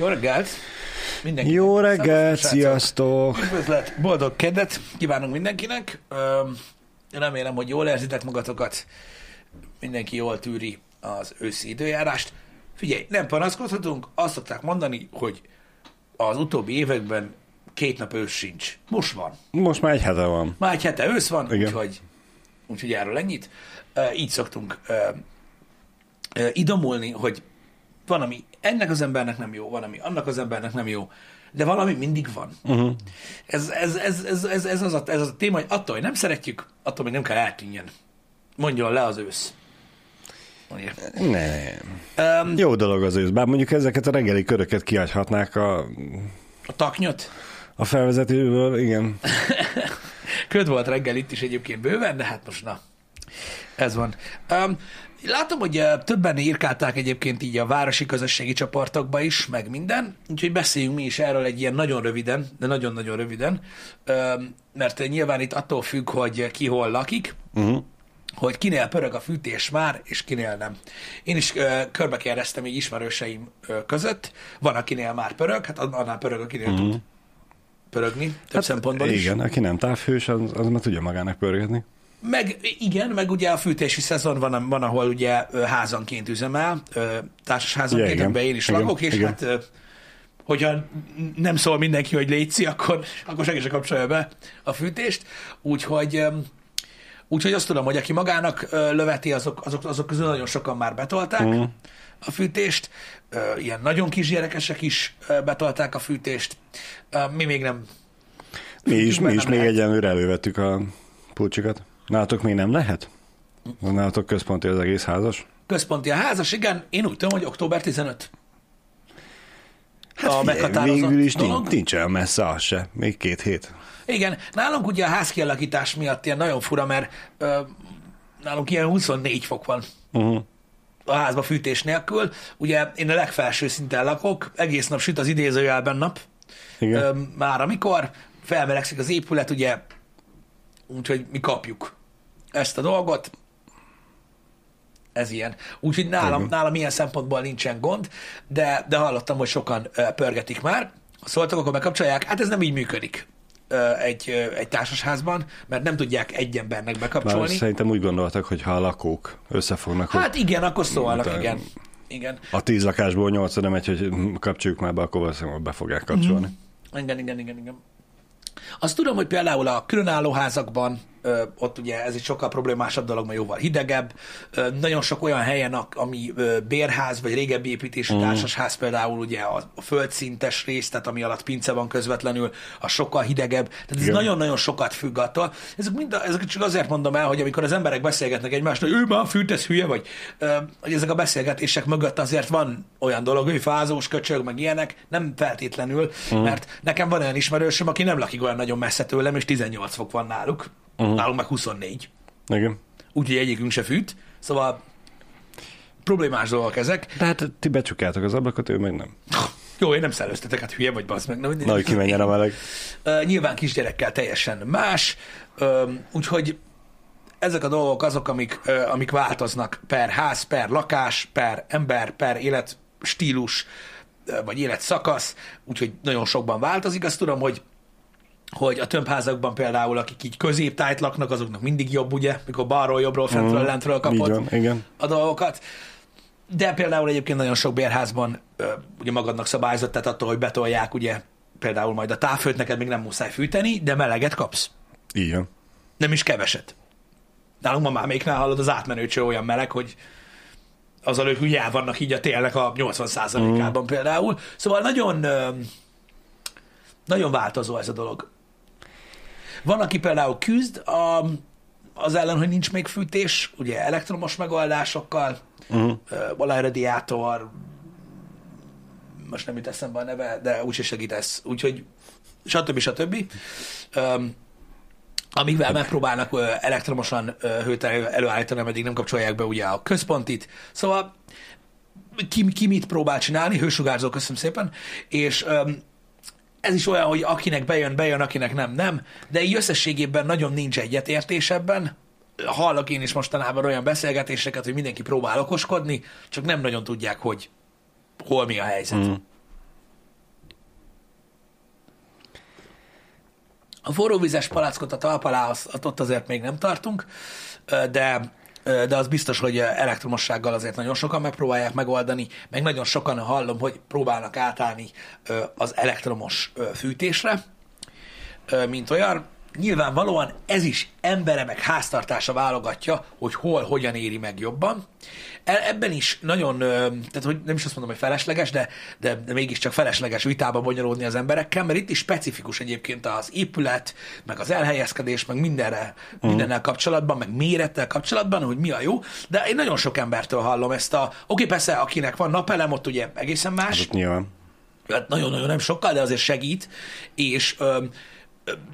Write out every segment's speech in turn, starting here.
Jó reggelt! Mindenkinek. Jó reggelt, Sziasztok. Üdvözlet, boldog kedvet kívánunk mindenkinek. Remélem, hogy jól érzitek magatokat. Mindenki jól tűri az őszi időjárást. Figyelj, nem panaszkodhatunk, azt szokták mondani, hogy az utóbbi években két nap ősz sincs. Most van. Most már egy hete van. Már egy hete ősz van, Igen. úgyhogy, úgyhogy erről ennyit. Így szoktunk idomulni, hogy van, ami ennek az embernek nem jó, van, ami annak az embernek nem jó, de valami mindig van. Uh-huh. Ez, ez, ez, ez, ez, ez, az a, ez az a téma, hogy attól, hogy nem szeretjük, attól még nem kell eltűnjön. Mondjon le az ősz. Mondja. Nem. Um, Jó dolog az ősz, bár mondjuk ezeket a reggeli köröket kiadhatnák a, a taknyot. a felvezetőből, igen. Köd volt reggel itt is egyébként bőven, de hát most na, ez van. Um, látom, hogy többen írkálták egyébként így a városi közösségi csoportokba is, meg minden, úgyhogy beszéljünk mi is erről egy ilyen nagyon röviden, de nagyon-nagyon röviden, mert nyilván itt attól függ, hogy ki hol lakik, Uh-huh. hogy kinél pörög a fűtés már, és kinél nem. Én is ö, körbe kérdeztem így ismerőseim között, van, akinél már pörög, hát annál pörög, akinél uh-huh. tud pörögni, több hát, szempontból is. Igen, aki nem távhős, az, az már tudja magának pörgetni. Meg igen, meg ugye a fűtési szezon van, van ahol ugye házanként üzemel, társasházanként, igen. amiben én is Igen, lakok, és igen. hát hogyha nem szól mindenki, hogy létszi, akkor, akkor senki sem kapcsolja be a fűtést. Úgyhogy, úgyhogy azt tudom, hogy aki magának löveti, azok, azok, azok közül nagyon sokan már betolták Mhm. a fűtést. Ilyen nagyon kisgyerekesek is betolták a fűtést. Mi még nem Mi is, mi is még lehet. egyenlőre elővettük a pulcsikat. Nálatok még nem lehet? Nálatok központi az egész házas? központi a házas, igen, én úgy tudom, hogy október 15. Hát A figyelj, meghatározott végül is dolog. nincs, nincs olyan messze az se. Még két hét. Igen, nálunk ugye a házkialakítás miatt ilyen nagyon fura, mert ö, nálunk ilyen 24 fok van Uh-huh. a házba fűtés nélkül. Ugye én a legfelső szinten lakok, egész nap süt az idézőjelben nap, Igen. ö, már amikor felmelegszik az épület, ugye, úgyhogy mi kapjuk ezt a dolgot, ez ilyen. Úgyhogy nálam, nálam ilyen szempontból nincsen gond, de, de hallottam, hogy sokan pörgetik már. Szóltak, akkor bekapcsolják. Hát ez nem így működik egy, egy társasházban, mert nem tudják egy embernek bekapcsolni. szerintem úgy gondoltak, hogy ha a lakók összefognak, Hát igen, akkor szólnak, Utána- igen. Igen. a tíz lakásból nyolc oda megy, hogy kapcsoljuk már be, akkor valószínűleg be fogják kapcsolni. Igen, igen, igen, igen. Azt tudom, hogy például a különálló házakban, ott ugye ez egy sokkal problémásabb dolog, mert jóval hidegebb. Nagyon sok olyan helyen, ami bérház, vagy régebbi építésű mm. társasház például ugye a, földszintes rész, tehát ami alatt pince van közvetlenül, a sokkal hidegebb. Tehát ez Igen. nagyon-nagyon sokat függ attól. Ezek, mind, ezeket csak azért mondom el, hogy amikor az emberek beszélgetnek egymástól, hogy ő már fűtesz hülye vagy, hogy ezek a beszélgetések mögött azért van olyan dolog, hogy fázós, köcsög, meg ilyenek, nem feltétlenül, mm. mert nekem van olyan ismerősöm, aki nem lakik olyan nagyon messze tőlem, és 18 fok van náluk, Mm. nálunk meg 24. Igen. Úgyhogy egyikünk se fűt, szóval problémás dolgok ezek. De hát ti becsukjátok az ablakot, ő meg nem. Jó, én nem szellőztetek, hát hülye vagy, bazd meg. Nem, Na, hogy kimenjen a meleg. Nyilván kisgyerekkel teljesen más, úgyhogy ezek a dolgok azok, amik, amik változnak per ház, per lakás, per ember, per életstílus, vagy életszakasz, úgyhogy nagyon sokban változik. Azt tudom, hogy hogy a tömbházakban például, akik így középtájt laknak, azoknak mindig jobb, ugye, mikor balról, jobbról, fentről, Mm, lentről kapod van, igen. a dolgokat. De például egyébként nagyon sok bérházban ugye magadnak szabályzott, tehát attól, hogy betolják, ugye például majd a távfőt neked még nem muszáj fűteni, de meleget kapsz. Van. Nem is keveset. Nálunk ma már melyiknál hallod, az átmenő cső olyan meleg, hogy azzal ők ugye el vannak így a télnek a 80%-ában például. Szóval nagyon, nagyon változó ez a dolog. Van, aki például küzd a, az ellen, hogy nincs még fűtés, ugye elektromos megoldásokkal, Uh-huh. olajradiátor, most nem jut eszembe a neve, de úgyse segítesz. Úgyhogy stb. stb. Öm, amivel megpróbálnak elektromosan hőt elő- előállítani, ameddig nem kapcsolják be ugye a központit. Szóval ki, ki mit próbál csinálni, hősugárzó, köszönöm szépen, és öm, ez is olyan, hogy akinek bejön, bejön, akinek nem, nem, de így összességében nagyon nincs egyetértés ebben. Hallok én is mostanában olyan beszélgetéseket, hogy mindenki próbál okoskodni, csak nem nagyon tudják, hogy hol mi a helyzet. Mm. A forróvizes palackot a talp alá, ott azért még nem tartunk, de de az biztos, hogy elektromossággal azért nagyon sokan megpróbálják megoldani, meg nagyon sokan hallom, hogy próbálnak átállni az elektromos fűtésre, mint olyan. Nyilvánvalóan ez is embere meg háztartása válogatja, hogy hol, hogyan éri meg jobban. E- Ebben is nagyon, tehát hogy nem is azt mondom, hogy felesleges, de, de, de mégiscsak felesleges vitába bonyolódni az emberekkel, mert itt is specifikus egyébként az épület, meg az elhelyezkedés, meg mindenre, mindennel kapcsolatban, meg mérettel kapcsolatban, hogy mi a jó, de én nagyon sok embertől hallom ezt a, oké, persze, akinek van napelem, ott ugye egészen más, ott nyilván. hát nagyon-nagyon nem sokkal, de azért segít, és ö,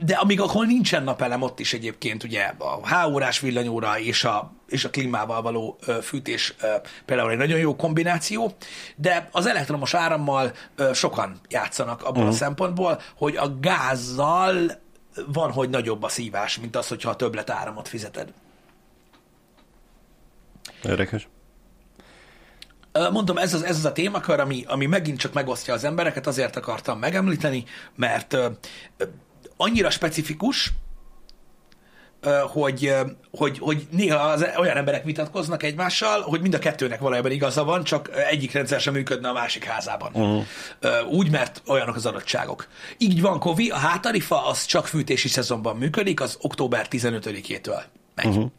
de amíg ahol nincsen napelem, ott is egyébként ugye a H órás villanyóra és a, és a klímával való fűtés például egy nagyon jó kombináció, de az elektromos árammal sokan játszanak abból uh-huh. a szempontból, hogy a gázzal van, hogy nagyobb a szívás, mint az, hogyha a többlet áramot fizeted. Érdekes. Mondom, ez az, ez az a témakör, ami, ami megint csak megosztja az embereket, azért akartam megemlíteni, mert annyira specifikus, hogy, hogy, hogy néha az, olyan emberek vitatkoznak egymással, hogy mind a kettőnek valójában igaza van, csak egyik rendszer sem működne a másik házában. Uh-huh. Úgy, mert olyanok az adottságok. Így van, Kovi, a hátarifa az csak fűtési szezonban működik, az október 15-től megy. Uh-huh.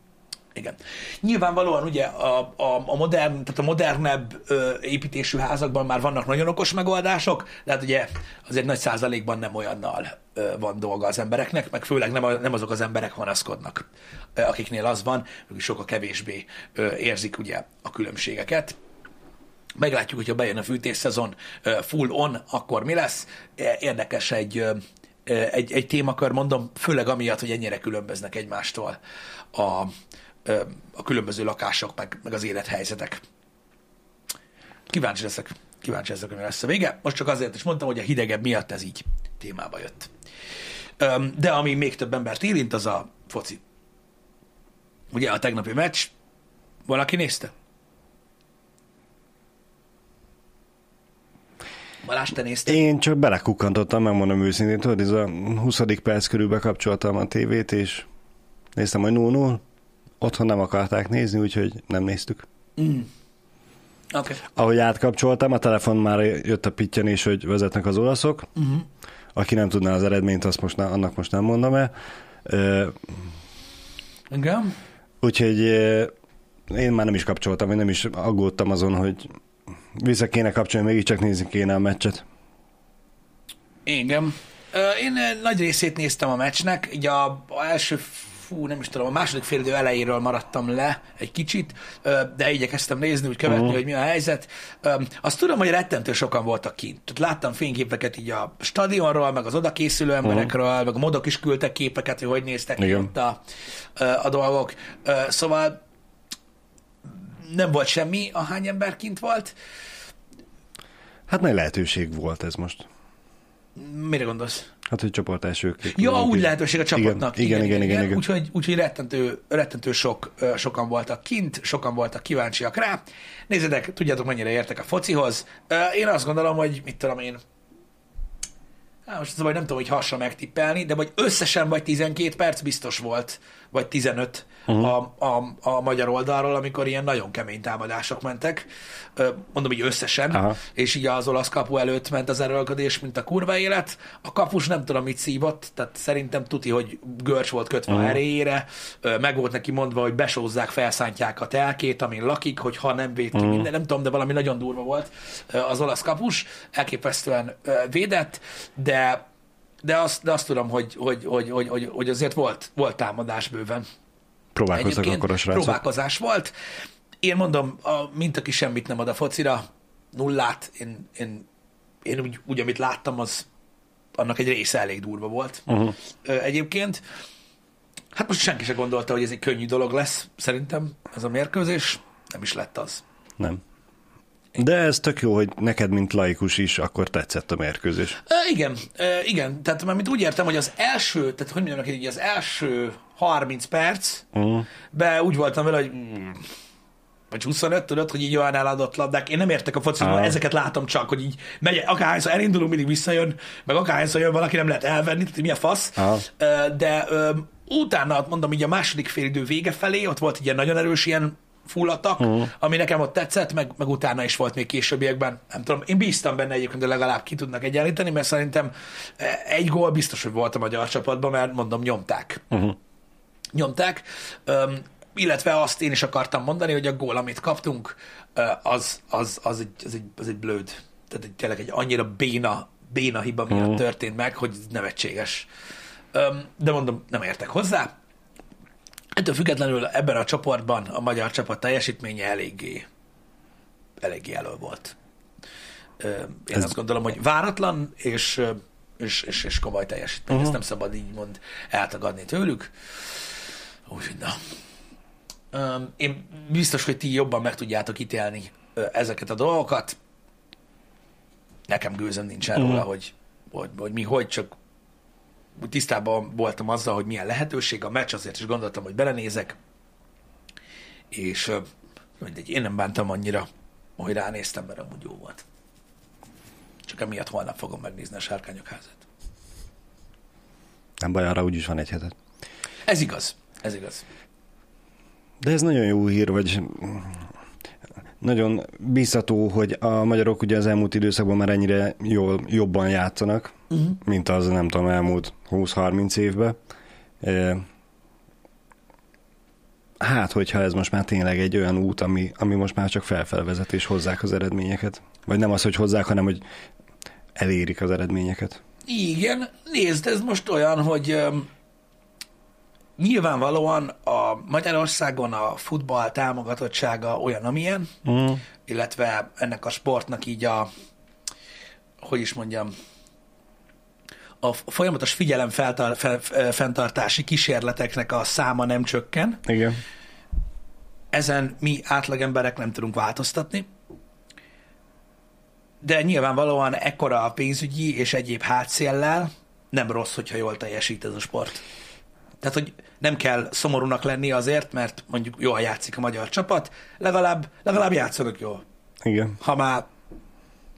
Igen. Nyilvánvalóan ugye a, a, a, modern, tehát a modernebb ö, építésű házakban már vannak nagyon okos megoldások, de hát ugye azért nagy százalékban nem olyannal ö, van dolga az embereknek, meg főleg nem, a, nem azok az emberek panaszkodnak, ö, akiknél az van, ők sokkal kevésbé ö, érzik ugye a különbségeket. Meglátjuk, hogyha bejön a fűtésszezon full on, akkor mi lesz. Érdekes egy, egy, egy témakör, mondom, főleg amiatt, hogy ennyire különböznek egymástól a, a különböző lakások, meg, meg az élethelyzetek. Kíváncsi leszek, kíváncsi leszek, hogy mi lesz a vége. Most csak azért is mondtam, hogy a hidegebb miatt ez így témába jött. De ami még több embert érint, az a foci. Ugye a tegnapi meccs, valaki nézte? Balázs, te nézted? Én csak belekukkantottam, megmondom őszintén, tudod, ez a 20. perc körül bekapcsoltam a tévét, és néztem, hogy 0 Otthon nem akarták nézni, úgyhogy nem néztük. Mm. Okay. Ahogy átkapcsoltam, a telefon már jött a pittyenés, hogy vezetnek az olaszok. Uh-huh. Aki nem tudná az eredményt, azt most ne, annak most nem mondom el. Ö, Igen. Úgyhogy én már nem is kapcsoltam, én nem is aggódtam azon, hogy vissza kéne kapcsolni, mégiscsak nézni kéne a meccset. Igen. Én nagy részét néztem a meccsnek, így a első fú, nem is tudom, a második fél idő elejéről maradtam le egy kicsit, de igyekeztem nézni, úgy követni, uh-huh. hogy mi a helyzet. Azt tudom, hogy rettentő sokan voltak kint. Tehát láttam fényképeket így a stadionról, meg az oda készülő emberekről, uh-huh. meg a modok is küldtek képeket, hogy hogy néztek Igen. ott a, a dolgok. Szóval nem volt semmi, ahány ember kint volt. Hát nagy lehetőség volt ez most. Mire gondolsz? Hát, hogy csoport első. Ja, úgy lehetőség a csapatnak. Igen, igen, igen. igen, igen. Úgyhogy, úgyhogy rettentő, rettentő sok, sokan voltak kint, sokan voltak kíváncsiak rá. Nézzétek, tudjátok, mennyire értek a focihoz. Én azt gondolom, hogy mit tudom én, Hát most baj, nem tudom, hogy hasra megtippelni, de vagy összesen vagy 12 perc biztos volt, vagy 15 uh-huh. a, a, a magyar oldalról, amikor ilyen nagyon kemény támadások mentek. Mondom így összesen, Aha. és így az olasz kapu előtt ment az erőlködés, mint a kurva élet. A kapus nem tudom, mit szívott, tehát szerintem tuti, hogy görcs volt kötve uh-huh. a erejére, Ö, meg volt neki mondva, hogy besózzák, felszántják a telkét, amin lakik, hogy ha nem véd ki uh-huh. minden, nem tudom, de valami nagyon durva volt az olasz kapus, elképesztően védett, de de azt, de azt tudom, hogy, hogy, hogy, hogy, hogy, hogy azért volt, volt támadás bőven. Próbálkoztak Egyébként akkor a srácok. próbálkozás volt. Én mondom, a, mint aki semmit nem ad a focira, nullát, én, én, én úgy, úgy, amit láttam, az annak egy része elég durva volt. Uh-huh. Egyébként, hát most senki se gondolta, hogy ez egy könnyű dolog lesz, szerintem ez a mérkőzés. Nem is lett az. Nem. De ez tök jó, hogy neked, mint laikus is, akkor tetszett a mérkőzés. Ö, igen, ö, igen, tehát már mint úgy értem, hogy az első, tehát hogy mondjam neked így, az első 30 perc, Uh-huh. be úgy voltam vele, hogy mm, vagy 25, tudod, hogy így olyan eladott labdák. Én nem értek a focizba, Ah. ezeket látom csak, hogy így megy, akárhányszor elindulunk, mindig visszajön, meg akárhányszor jön valaki, nem lehet elvenni, tehát mi a fasz. Aha. Ö, De ö, utána, mondom, így a második félidő vége felé, ott volt egy ilyen nagyon erős ilyen fullatak, uh-huh. ami nekem ott tetszett, meg, meg utána is volt még későbbiekben. Nem tudom, én bíztam benne egyébként, hogy legalább ki tudnak egyenlíteni, mert szerintem eh, egy gól biztos, hogy volt a magyar csapatban, mert mondom, nyomták. Uh-huh. Nyomták. Öm, illetve azt én is akartam mondani, hogy a gól, amit kaptunk, az, az, az, egy, az, egy, az egy blöd. Tehát egy, tényleg egy annyira béna, béna hiba miatt Mhm. történt meg, hogy nevetséges. Öm, de mondom, nem értek hozzá. Ettől függetlenül ebben a csoportban a magyar csapat teljesítménye eléggé, eléggé elő volt. Én Ez- azt gondolom, hogy váratlan és, és, és, és komoly teljesítmény. Uh-huh. Mhm. Ezt nem szabad így mond eltagadni tőlük. Úgyhogy na. Én biztos, hogy ti jobban meg tudjátok ítélni ezeket a dolgokat. Nekem gőzöm nincsen Mhm. róla, hogy, hogy, hogy mi hogy, csak tisztában voltam azzal, hogy milyen lehetőség a meccs, azért is gondoltam, hogy belenézek, és mindegy, én nem bántam annyira, hogy ránéztem, mert amúgy jó volt. Csak emiatt holnap fogom megnézni a Sárkányok házát. Nem baj, arra úgyis van egy heted. Ez igaz, ez igaz. De ez nagyon jó hír, vagy nagyon biztató, hogy a magyarok ugye az elmúlt időszakban már ennyire jól, jobban játszanak, uh-huh. mint az nem tudom, elmúlt 20-30 évben. E, Hát, hogyha ez most már tényleg egy olyan út, ami, ami most már csak felfelvezet és hozzák az eredményeket. Vagy nem az, hogy hozzák, hanem hogy elérik az eredményeket. Igen, nézd, ez most olyan, hogy um, nyilvánvalóan a Magyarországon a futball támogatottsága olyan, amilyen, Mm. illetve ennek a sportnak így a, hogy is mondjam, a folyamatos figyelem feltar, fel, fenntartási kísérleteknek a száma nem csökken. Igen. Ezen mi átlagemberek nem tudunk változtatni. De nyilvánvalóan ekkora a pénzügyi és egyéb hátszéllel nem rossz, hogyha jól teljesít ez a sport. Tehát, hogy nem kell szomorúnak lenni azért, mert mondjuk jól játszik a magyar csapat, legalább, legalább játszanak jól. Igen. Ha már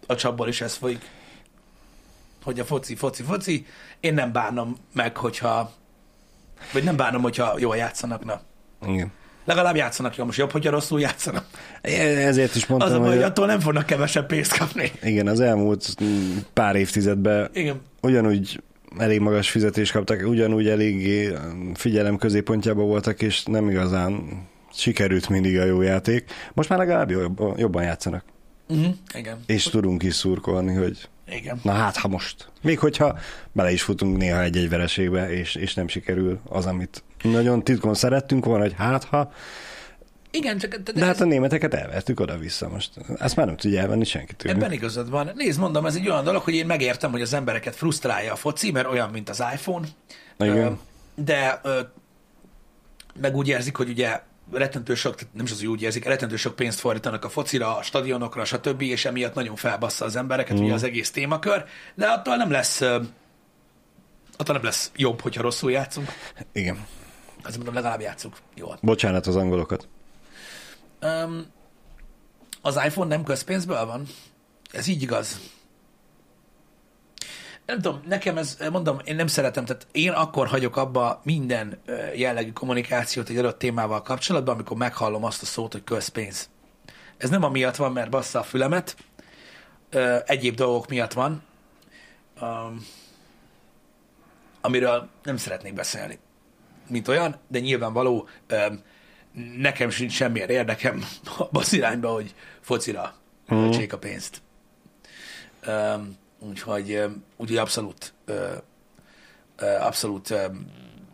a csapból is ez folyik, hogy a foci, foci, foci, én nem bánom meg, hogyha vagy nem bánom, hogyha jól játszanak, na. Igen. Legalább játszanak jól, most jobb, hogyha rosszul játszanak. Ezért is Az mondtam, a baj, hogy attól nem fognak kevesebb pénzt kapni. igen, az elmúlt pár évtizedben Igen. ugyanúgy elég magas fizetést kaptak, ugyanúgy eléggé figyelem középpontjában voltak, és nem igazán sikerült mindig a jó játék. Most már legalább jobban, jobban játszanak. Uh-huh. Igen. És tudunk is szurkolni, hogy Igen. na hát, ha most. Még hogyha bele is futunk néha egy-egy vereségbe, és, és nem sikerül az, amit nagyon titkon szerettünk volna, hogy hát ha, Igen, csak de, de hát a németeket elvertük oda-vissza most. Ezt már nem tudja elvenni senki tőlünk. Ebben igazad van. Nézd, mondom, ez egy olyan dolog, hogy én megértem, hogy az embereket frusztrálja a foci, mert olyan, mint az iPhone. Igen. Ö, De meg úgy érzik, hogy ugye rettentő sok, nem is az, hogy úgy érzik, rettentő sok pénzt fordítanak a focira, a stadionokra, stb., és emiatt nagyon felbassza az embereket, mm. ugye az egész témakör, de attól nem lesz attól nem lesz jobb, hogyha rosszul játszunk. Igen. Azért mondom, legalább játszunk jól. Bocsánat az angolokat. Um, az iPhone nem közpénzből van? Ez így igaz? Nem tudom, nekem ez, mondom, én nem szeretem, tehát én akkor hagyok abba minden jellegű kommunikációt egy adott témával kapcsolatban, amikor meghallom azt a szót, hogy közpénz. Ez nem amiatt van, mert bassza a fülemet, egyéb dolgok miatt van, um, amiről nem szeretnék beszélni, mint olyan, de nyilvánvaló, öm, nekem sincs semmilyen érdekem abban az irányba, hogy focira Mhm. költsék a pénzt. Um, úgyhogy, úgyhogy abszolút, abszolút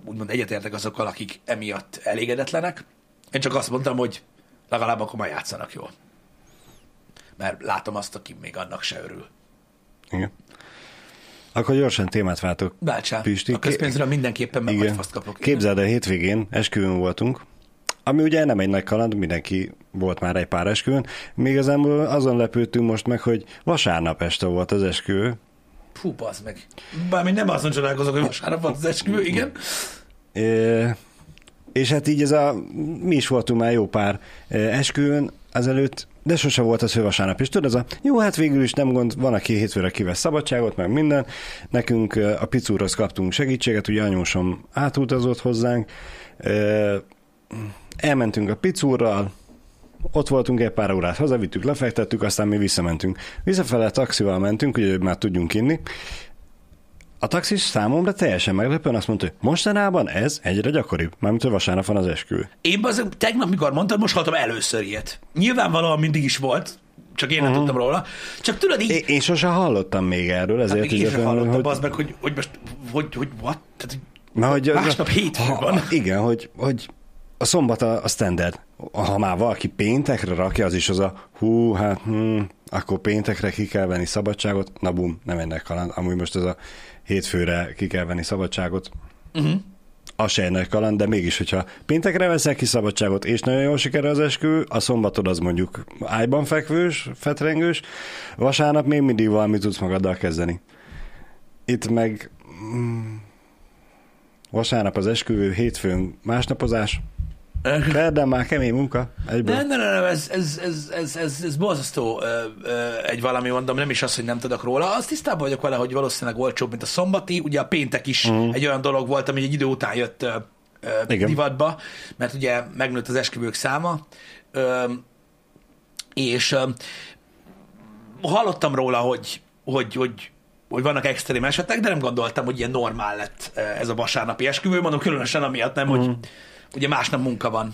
úgymond egyetértek azokkal, akik emiatt elégedetlenek. Én csak azt mondtam, hogy legalább akkor már játszanak jól. Mert látom azt, aki még annak se örül. Igen. Akkor gyorsan témát váltok. Bácsá, Pisti, a közpénzről mindenképpen meg Igen. kapok. Képzeld el, hétvégén esküvőn voltunk, ami ugye nem egy nagy kaland, mindenki volt már egy pár esküvőn. Még igazából azon lepődtünk most meg, hogy vasárnap este volt az esküvő. Fú, bazd meg. Bármi nem azon csodálkozok, hogy vasárnap volt az esküvő, igen. É, És hát így ez a, mi is voltunk már jó pár esküvőn azelőtt, de sose volt az, hogy vasárnap. És tudod, ez a jó, hát végül is nem gond, van, aki hétfőre kivesz szabadságot, meg minden. Nekünk a picúrhoz kaptunk segítséget, ugye anyósom átutazott hozzánk, Eh, elmentünk a picúrral, ott voltunk egy pár órát, hazavittük, lefektettük, aztán mi visszamentünk. Visszafele taxival mentünk, ugye már tudjunk inni. A taxis számomra teljesen meglepően azt mondta, hogy mostanában ez egyre gyakoribb, mármint hogy vasárnap van az esküvő. Én az, tegnap, mikor mondtad, most hallottam először ilyet. Nyilvánvalóan mindig is volt, csak én nem uh-huh. tudtam róla. Csak tudod így... Én, én sosem hallottam még erről, Hát ezért még én sem hallottam, hogy, hogy... meg, hogy, hogy most, hogy, hogy what? Tehát, hogy Na, hogy másnap hétfő van. Igen, hogy, hogy a szombat a, a standard. Ha már valaki péntekre rakja, az is az a hú, hát hm, akkor péntekre ki kell venni szabadságot, na bum, nem ennek kaland. Amúgy most ez a hétfőre ki kell venni szabadságot. Uh-huh. Az se ennek kaland, de mégis, hogyha péntekre veszel ki szabadságot, és nagyon jól sikerül az eskü, a szombatod az mondjuk ágyban fekvős, fetrengős, vasárnap még mindig valami tudsz magaddal kezdeni. Itt meg vasárnap az esküvő, hétfőn másnapozás, kedden már kemény munka, egyből. Nem, nem, nem, ez, ez, ez, ez, ez, ez borzasztó ö, ö, egy valami, mondom, nem is az, hogy nem tudok róla. Azt tisztában vagyok vele, hogy valószínűleg olcsóbb, mint a szombati. Ugye a péntek is uh-huh. egy olyan dolog volt, ami egy idő után jött ö, ö, Igen. divatba, mert ugye megnőtt az esküvők száma. Ö, és ö, hallottam róla, hogy, hogy, hogy hogy vannak extrém esetek, de nem gondoltam, hogy ilyen normál lett ez a vasárnapi esküvő. Mondom, különösen amiatt nem, hogy ugye másnap munka van.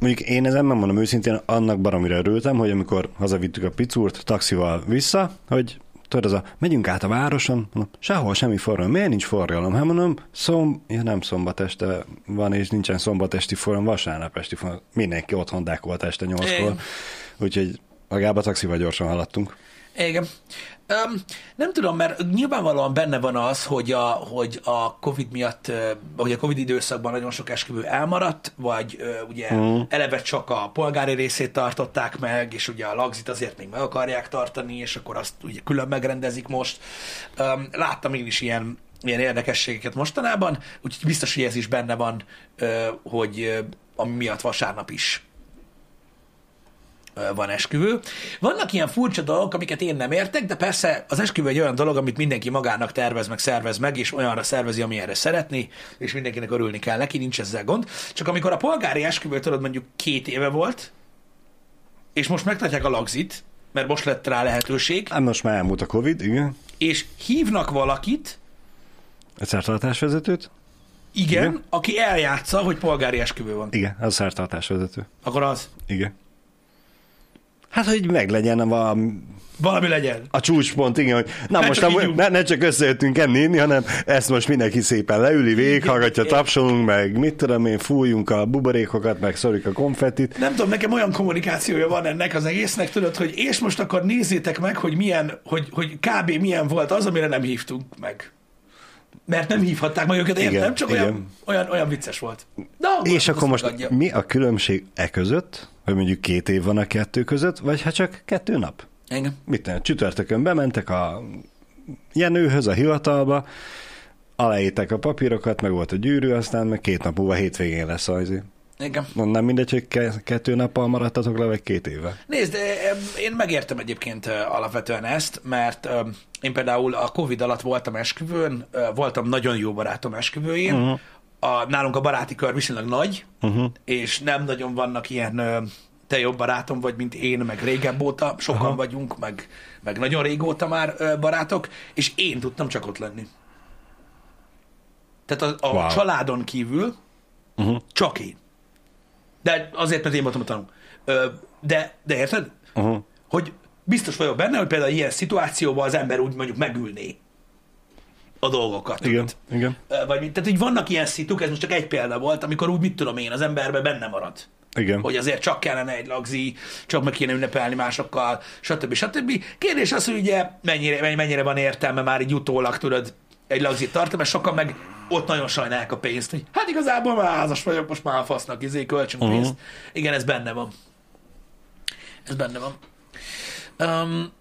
Mondjuk én ezen megmondom őszintén, annak baromira örültem, hogy amikor hazavittük a picúrt taxival vissza, hogy tudod, az a, megyünk át a városon, mondom, sehol semmi forgalom. Miért nincs forgalom? Hát mondom, szom, ja, nem szombat este van, és nincsen szombat esti forgalom, vasárnap esti forgalom. Mindenki otthon dákolt este nyolckor. Úgyhogy magába taxival gyorsan haladtunk. Igen. Um, nem tudom, mert nyilvánvalóan benne van az, hogy a, hogy a Covid miatt, hogy a Covid időszakban nagyon sok esküvő elmaradt, vagy ugye mm. eleve csak a polgári részét tartották meg, és ugye a lagzit azért még meg akarják tartani, és akkor azt ugye külön megrendezik most. Um, láttam én is ilyen, ilyen érdekességeket mostanában, úgyhogy biztos, hogy ez is benne van, hogy ami miatt vasárnap is van esküvő. Vannak ilyen furcsa dolgok, amiket én nem értek, de persze az esküvő egy olyan dolog, amit mindenki magának tervez, meg szervez meg, és olyanra szervezi, amilyenre szeretné, és mindenkinek örülni kell neki, nincs ezzel gond. Csak amikor a polgári esküvő, tudod, mondjuk két éve volt, és most megtartják a lagzit, mert most lett rá lehetőség, Hát most már elmúlt a Covid, igen. és hívnak valakit, A szertartásvezetőt? igen, Igen. aki eljátsza, hogy polgári esküvő van. Igen, az szertartásvezető. Akkor az Igen. Hát, hogy meglegyen a, valami legyen. a csúcspont, igen, hogy na Ne most nem, ne, ne csak összejöttünk enni, inni, hanem ezt most mindenki szépen leüli, végighallgatja, tapsolunk, meg mit tudom én, fújjunk a buborékokat, meg szorjuk a konfettit. Nem tudom, nekem olyan kommunikációja van ennek az egésznek, tudod, hogy és most akkor nézzétek meg, hogy milyen, hogy, hogy kb. milyen volt az, amire nem hívtunk meg. Mert nem hívhatták meg őket, értem? Igen, Csak igen. olyan, olyan, olyan vicces volt. Na, És akkor most megadja. mi a különbség e között, hogy mondjuk két év van a kettő között, vagy hát csak kettő nap? Engem. Mit nem, csütörtökön bementek a Jenőhöz, a hivatalba, aláírták a papírokat, meg volt a gyűrű, aztán meg két nap múlva hétvégén lesz az. Engem. Nem mindegy, hogy ke- kettő nappal maradtatok le, vagy két éve. Nézd, em, én megértem egyébként ö, alapvetően ezt, mert én például a Covid alatt voltam esküvőn, voltam nagyon jó barátom esküvőjén, uh-huh. a, nálunk a baráti kör viszonylag nagy, uh-huh. és nem nagyon vannak ilyen te jobb barátom vagy, mint én, meg régebb óta, sokan uh-huh. vagyunk, meg, meg nagyon régóta már barátok, és én tudtam csak ott lenni. Tehát a, a wow. családon kívül Uh-huh. csak én. De azért, mert én voltam a tanú. De, de érted? Uh-huh. Hogy biztos vagyok benne, hogy például ilyen szituációban az ember úgy mondjuk megülné a dolgokat. Igen, tudod. igen. Vagy, tehát így vannak ilyen szituk, ez most csak egy példa volt, amikor úgy mit tudom én, az emberben benne marad. Igen. Hogy azért csak kellene egy lagzi, csak meg kéne ünnepelni másokkal, stb. stb. Kérdés az, hogy ugye mennyire, mennyire van értelme már így utólag, tudod, egy lagzit tartani, mert sokan meg ott nagyon sajnálják a pénzt, hogy hát igazából már házas vagyok, most már a fasznak izé, költsünk Mhm. pénzt. Igen, ez benne van. Ez benne van. Um,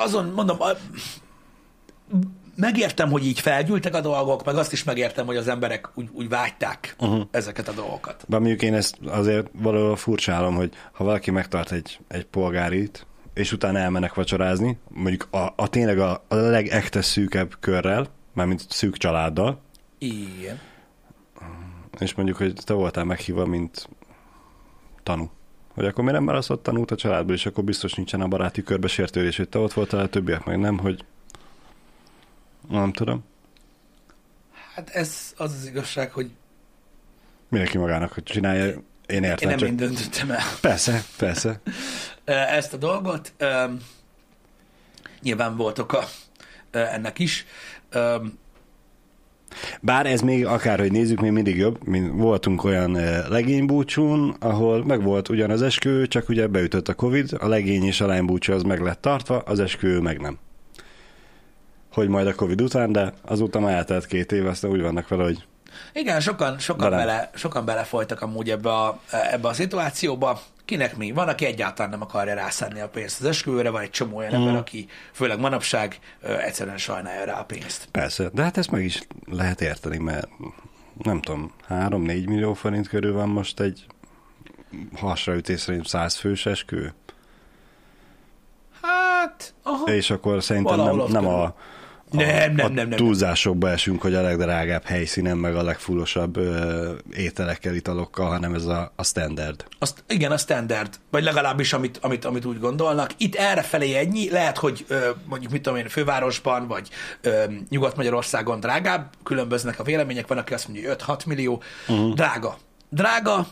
azon mondom, a, megértem, hogy így felgyűltek a dolgok, meg azt is megértem, hogy az emberek úgy, úgy vágyták uh-huh. ezeket a dolgokat. Bár mondjuk én ezt azért valahol furcsálom, hogy ha valaki megtart egy, egy polgárit, és utána elmennek vacsorázni, mondjuk a, a tényleg a, a legekte szűkebb körrel, mármint szűk családdal, Igen. és mondjuk, hogy te voltál meghívva, mint tanú. Hogy akkor miért nem választott tanút a családból, és akkor biztos nincsen a baráti körbe sértődés, hogy te ott voltál, a többiek meg nem, hogy nem tudom. Hát ez az az igazság, hogy Mindenki magának, hogy csinálja, én én értem. nem csak... én döntöttem el Persze, persze. ezt a dolgot. Nyilván volt oka ennek is. Bár ez még akárhogy nézzük, még mindig jobb, mint voltunk olyan legénybúcsún, ahol meg volt ugyan az eskü, csak ugye beütött a Covid, a legény és a lánybúcsú az meg lett tartva, az eskü meg nem. Hogy majd a Covid után, de azóta már eltelt két év, aztán úgy vannak vele, hogy Igen, sokan, sokan, Bele. bele, sokan belefolytak amúgy ebbe a, ebbe a szituációba. Kinek mi? Van, aki egyáltalán nem akarja rászánni a pénzt az esküvőre, van egy csomó olyan ember, aki főleg manapság ö, egyszerűen sajnálja rá a pénzt. persze, de hát ezt meg is lehet érteni, mert nem tudom, 3-4 millió forint körül van most egy hasraütés szerint 100 fős eskü, Hát, aha. és akkor szerintem nem, nem a, Nem, nem, nem, nem, túlzásokba esünk, hogy a legdrágább helyszínen, meg a legfullosabb ö, ételekkel, italokkal, hanem ez a, a standard. Azt, igen, a standard, vagy legalábbis amit, amit, amit úgy gondolnak. Itt erre felé ennyi, lehet, hogy ö, mondjuk mit tudom én, fővárosban, vagy ö, Nyugat-Magyarországon drágább, különböznek a vélemények, van, aki azt mondja, hogy 5-6 millió, uh-huh. drága. Drága,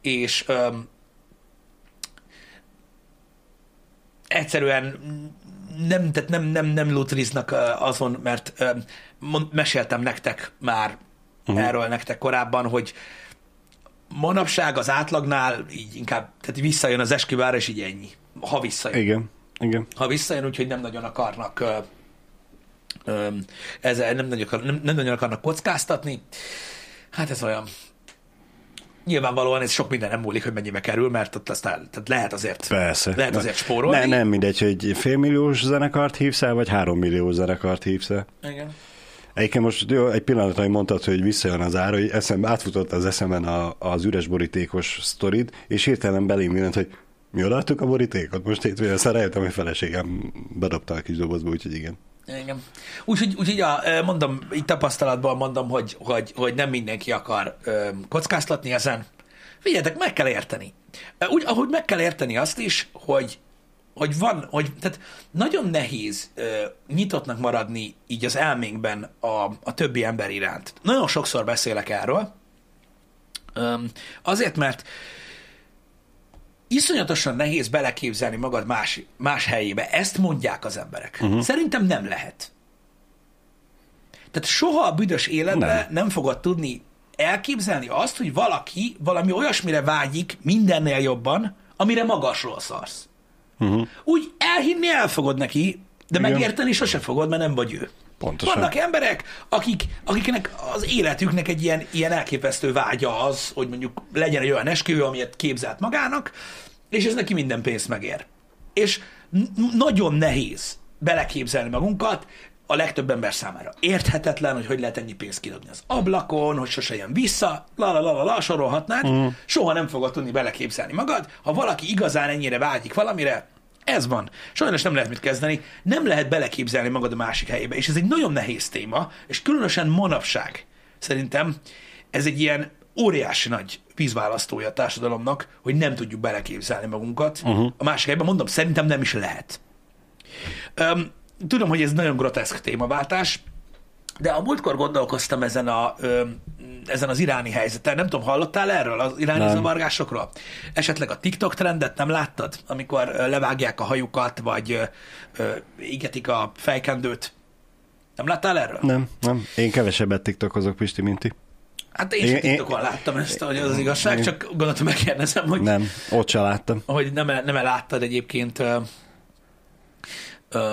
és ö, egyszerűen nem, tehát nem, nem, nem lutriznak azon, mert mond, meséltem nektek már uh-huh. erről nektek korábban, hogy manapság az átlagnál így inkább, tehát visszajön az esküvára, és így ennyi. Ha visszajön. Igen, igen. Ha visszajön, úgyhogy nem nagyon akarnak ezzel nem nagyon, nem, nem nagyon akarnak kockáztatni. Hát ez olyan. Nyilvánvalóan ez sok minden nem múlik, hogy mennyibe kerül, mert ott aztán tehát lehet azért, Persze. lehet azért spórolni. Ne, nem mindegy, hogy félmilliós zenekart hívsz el, vagy három millió zenekart hívsz el. Igen. Egyébként most jó, egy pillanat, hogy mondtad, hogy visszajön az ár, hogy eszem, átfutott az eszemen a, az üres borítékos sztorid, és hirtelen belém mindent, hogy mi odaadtuk a borítékot? Most hétvégén aztán rájöttem, hogy feleségem bedobta a kis dobozba, úgyhogy igen. Igen. Úgyhogy, úgyhogy ö, mondom, így tapasztalatból mondom, hogy, hogy, hogy nem mindenki akar ö, kockáztatni ezen. Figyeljetek, meg kell érteni. Ö, Úgy, ahogy meg kell érteni azt is, hogy hogy van, hogy tehát nagyon nehéz ö, nyitottnak maradni így az elménkben a, a többi ember iránt. Nagyon sokszor beszélek erről, Öm, azért, mert iszonyatosan nehéz beleképzelni magad más, más helyébe. Ezt mondják az emberek. Uh-huh. Szerintem nem lehet. Tehát soha a büdös életben nem. Nem. fogod tudni elképzelni azt, hogy valaki valami olyasmire vágyik mindennél jobban, amire magasról szarsz. Uh-huh. Úgy elhinni el fogod neki, de Igen. megérteni sose fogod, mert nem vagy ő. Pontosan. Vannak emberek, akik, akiknek az életüknek egy ilyen, ilyen elképesztő vágya az, hogy mondjuk legyen egy olyan esküvő, amilyet képzelt magának, és ez neki minden pénzt megér. És n- nagyon nehéz beleképzelni magunkat a legtöbb ember számára. Érthetetlen, hogy hogy lehet ennyi pénzt kidobni az ablakon, hogy sose jön vissza, la la la la, la sorolhatnád, Mhm. uh. soha nem fogod tudni beleképzelni magad. Ha valaki igazán ennyire vágyik valamire, ez van. Sajnos nem lehet mit kezdeni, nem lehet beleképzelni magad a másik helyébe, és ez egy nagyon nehéz téma, és különösen manapság. Szerintem ez egy ilyen óriási nagy vízválasztója a társadalomnak, hogy nem tudjuk beleképzelni magunkat. Uh-huh. A másik helyben mondom, szerintem nem is lehet. Öm, tudom, hogy ez nagyon groteszk témaváltás, de a múltkor gondolkoztam ezen, a, ö, ezen az iráni helyzeten. Nem tudom, hallottál erről, az iráni Nem. zavargásokról? Esetleg a TikTok trendet nem láttad, amikor levágják a hajukat, vagy ö, ö, égetik a fejkendőt? Nem láttál erről? Nem, nem. Én kevesebbet tiktokozok, Pisti, mint ti. Hát én, Én- én TikTokon láttam ezt, hogy az az igazság, én- csak gondoltam megkérdezem, hogy Nem, ott se láttam. hogy nem, nem láttad egyébként ö, ö,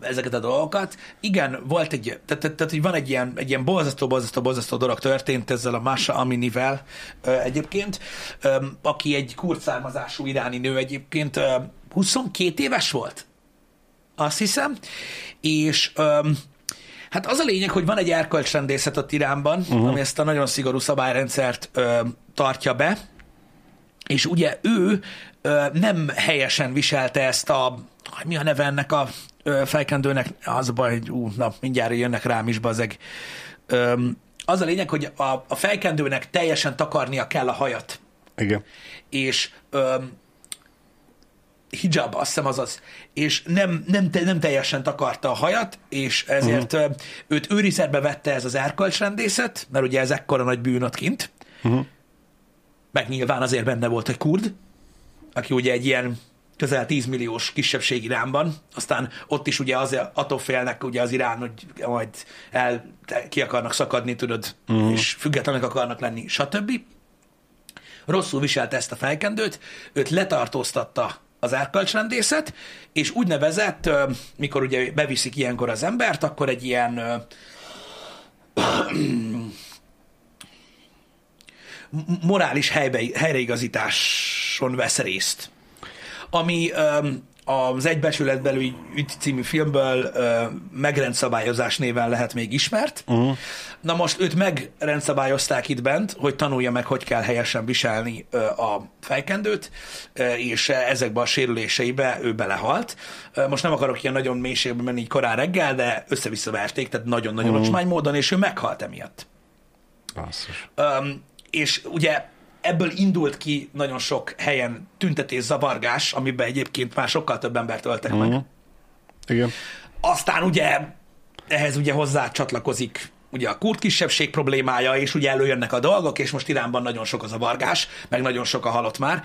ezeket a dolgokat. Igen, volt egy, tehát, tehát, tehát hogy van egy ilyen, egy ilyen borzasztó, borzasztó, borzasztó dolog történt ezzel a Masha Aminivel ö, egyébként, ö, aki egy kurd származású iráni nő egyébként, ö, 22 éves volt, azt hiszem, és ö, Hát az a lényeg, hogy van egy erkölcsrendészet a Iránban, uh-huh. ami ezt a nagyon szigorú szabályrendszert ö, tartja be, és ugye ő ö, nem helyesen viselte ezt a, mi a neve ennek a fejkendőnek, az a baj, hogy ú, na, mindjárt jönnek rám is, bazeg. Ö, az a lényeg, hogy a, a fejkendőnek teljesen takarnia kell a hajat. Igen. És ö, hijab, azt hiszem azaz, és nem, nem, nem teljesen takarta a hajat, és ezért uh-huh. őt őrizetbe vette ez az erkölcsrendészet, mert ugye ez ekkora nagy bűn ott kint. Uh-huh. Meg nyilván azért benne volt egy kurd, aki ugye egy ilyen közel 10 milliós kisebbség Iránban, aztán ott is ugye az, attól félnek ugye az Irán, hogy majd el, ki akarnak szakadni, tudod, uh-huh. és függetlenek akarnak lenni, stb. Rosszul viselte ezt a fejkendőt, őt letartóztatta az erkölcsrendészet, és úgynevezett, mikor ugye beviszik ilyenkor az embert, akkor egy ilyen morális helybe, helyreigazításon vesz részt. Ami az Egybesületbeli ügy című filmből megrendszabályozás néven lehet még ismert. Uh-huh. Na most őt megrendszabályozták itt bent, hogy tanulja meg, hogy kell helyesen viselni a fejkendőt, és ezekbe a sérüléseibe ő belehalt. Most nem akarok ilyen nagyon mélységbe menni így korán reggel, de össze-vissza verték, tehát nagyon-nagyon uh-huh. ocsmány módon, és ő meghalt emiatt. Basszus. Um, és ugye ebből indult ki nagyon sok helyen tüntetés, zavargás, amiben egyébként már sokkal több embert öltek uh-huh. meg. Mhm. Igen. Aztán ugye ehhez ugye hozzá csatlakozik ugye a kurd kisebbség problémája, és ugye előjönnek a dolgok, és most Iránban nagyon sok az a vargás, meg nagyon sok a halott már.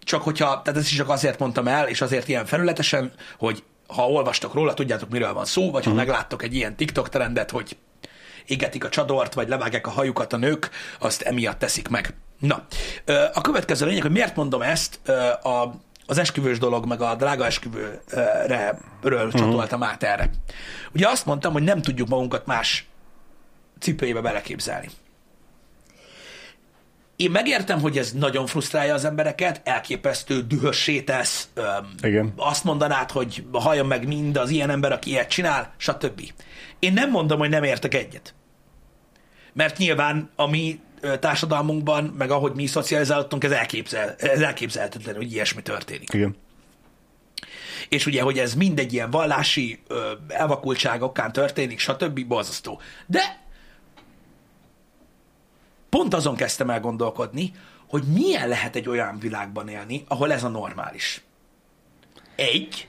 Csak hogyha, tehát ezt is csak azért mondtam el, és azért ilyen felületesen, hogy ha olvastok róla, tudjátok, miről van szó, vagy ha uh-huh. megláttok egy ilyen TikTok trendet, hogy égetik a csadort, vagy levágják a hajukat a nők, azt emiatt teszik meg. Na, a következő lényeg, hogy miért mondom ezt, a, az esküvős dolog, meg a drága esküvőre ről uh-huh. csatoltam át erre. Ugye azt mondtam, hogy nem tudjuk magunkat más cipőjébe beleképzelni. Én megértem, hogy ez nagyon frusztrálja az embereket, elképesztő dühössé tesz. Öm, Igen. Azt mondanád, hogy halljon meg mind az ilyen ember, aki ilyet csinál, stb. Én nem mondom, hogy nem értek egyet. Mert nyilván a mi társadalmunkban, meg ahogy mi szocializálódtunk, ez, elképzel, ez elképzelhetetlen, hogy ilyesmi történik. Igen. És ugye, hogy ez mindegy ilyen vallási ö, elvakultság okán történik, stb. borzasztó. De pont azon kezdtem el gondolkodni, hogy milyen lehet egy olyan világban élni, ahol ez a normális. Egy.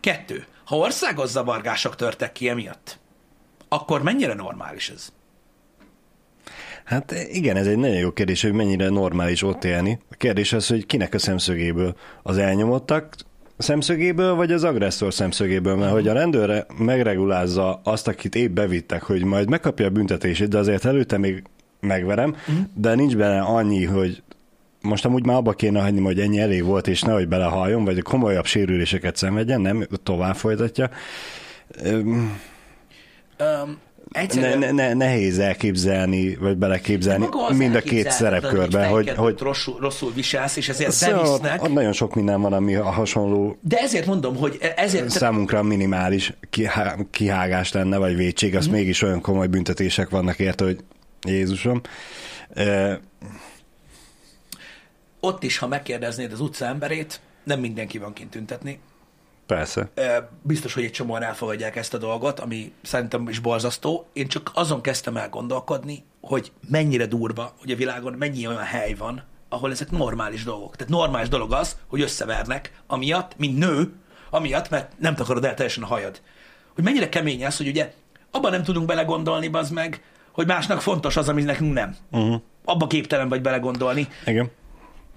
Kettő. Ha országos zavargások törtek ki emiatt, akkor mennyire normális ez? Hát igen, ez egy nagyon jó kérdés, hogy mennyire normális ott élni. A kérdés az, hogy kinek a szemszögéből az elnyomottak szemszögéből, vagy az agresszor szemszögéből, mert hogy a rendőr megregulázza azt, akit épp bevittek, hogy majd megkapja a büntetését, de azért előtte még megverem, uh-huh. de nincs benne annyi, hogy most amúgy már abba kéne hagyni, hogy ennyi elég volt, és nehogy belehalljon, vagy komolyabb sérüléseket szenvedjen, nem tovább folytatja. Um, ne, ne, ne, nehéz elképzelni, vagy beleképzelni mind a két szerepkörbe, hogy, hogy rosszul, rosszul viselsz, és ezért szóval bevisznek. Nagyon sok minden van, ami hasonló. De ezért mondom, hogy e- ezért... Számunkra minimális kihágás lenne, vagy vétség, az mm. mégis olyan komoly büntetések vannak érte, hogy Jézusom. E... Ott is, ha megkérdeznéd az utca emberét, nem mindenki van kint tüntetni. Persze. Biztos, hogy egy csomóan elfogadják ezt a dolgot, ami szerintem is borzasztó. Én csak azon kezdtem el gondolkodni, hogy mennyire durva, hogy a világon mennyi olyan hely van, ahol ezek normális dolgok. Tehát normális dolog az, hogy összevernek, amiatt, mint nő, amiatt, mert nem takarod el teljesen a hajad. Hogy mennyire kemény az, hogy ugye abban nem tudunk belegondolni, az meg, hogy másnak fontos az, ami nekünk nem. Uh-huh. Abba képtelen vagy belegondolni. Igen.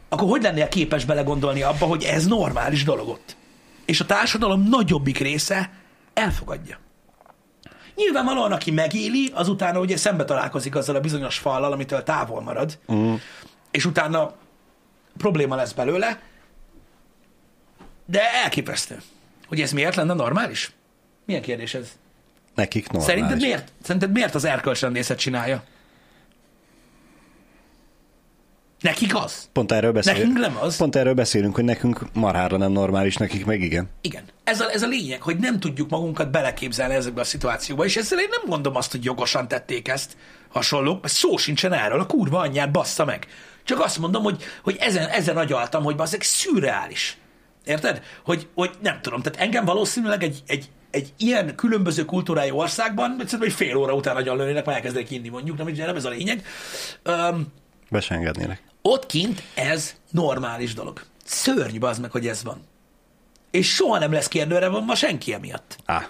Akkor hogy lennél képes belegondolni abba, hogy ez normális dolog ott? és a társadalom nagyobbik része elfogadja. Nyilvánvalóan, aki megéli, azután ugye szembe találkozik azzal a bizonyos fallal, amitől távol marad, uh-huh. és utána probléma lesz belőle, de elképesztő. Hogy ez miért lenne normális? Milyen kérdés ez? Nekik normális. Szerinted miért, szerinted miért az erkölcsrendészet csinálja? Nekik az. Pont erről beszélünk. Nekünk nem az. Pont erről beszélünk, hogy nekünk marhára nem normális, nekik meg igen. Igen. Ez a, ez a lényeg, hogy nem tudjuk magunkat beleképzelni ezekbe a szituációba, és ezzel én nem mondom azt, hogy jogosan tették ezt hasonlók, mert szó sincsen erről, a kurva anyját bassza meg. Csak azt mondom, hogy, hogy ezen, ezen agyaltam, hogy bazzeg szürreális. Érted? Hogy, hogy nem tudom, tehát engem valószínűleg egy, egy, egy ilyen különböző kultúrájú országban, szerintem egy fél óra után nagyon lőnének, már elkezdenek inni mondjuk, nem, nem ez a lényeg. Um, Be se engednének. ott kint ez normális dolog. Szörnyű az meg, hogy ez van. És soha nem lesz kérdőre van ma senki emiatt. Á,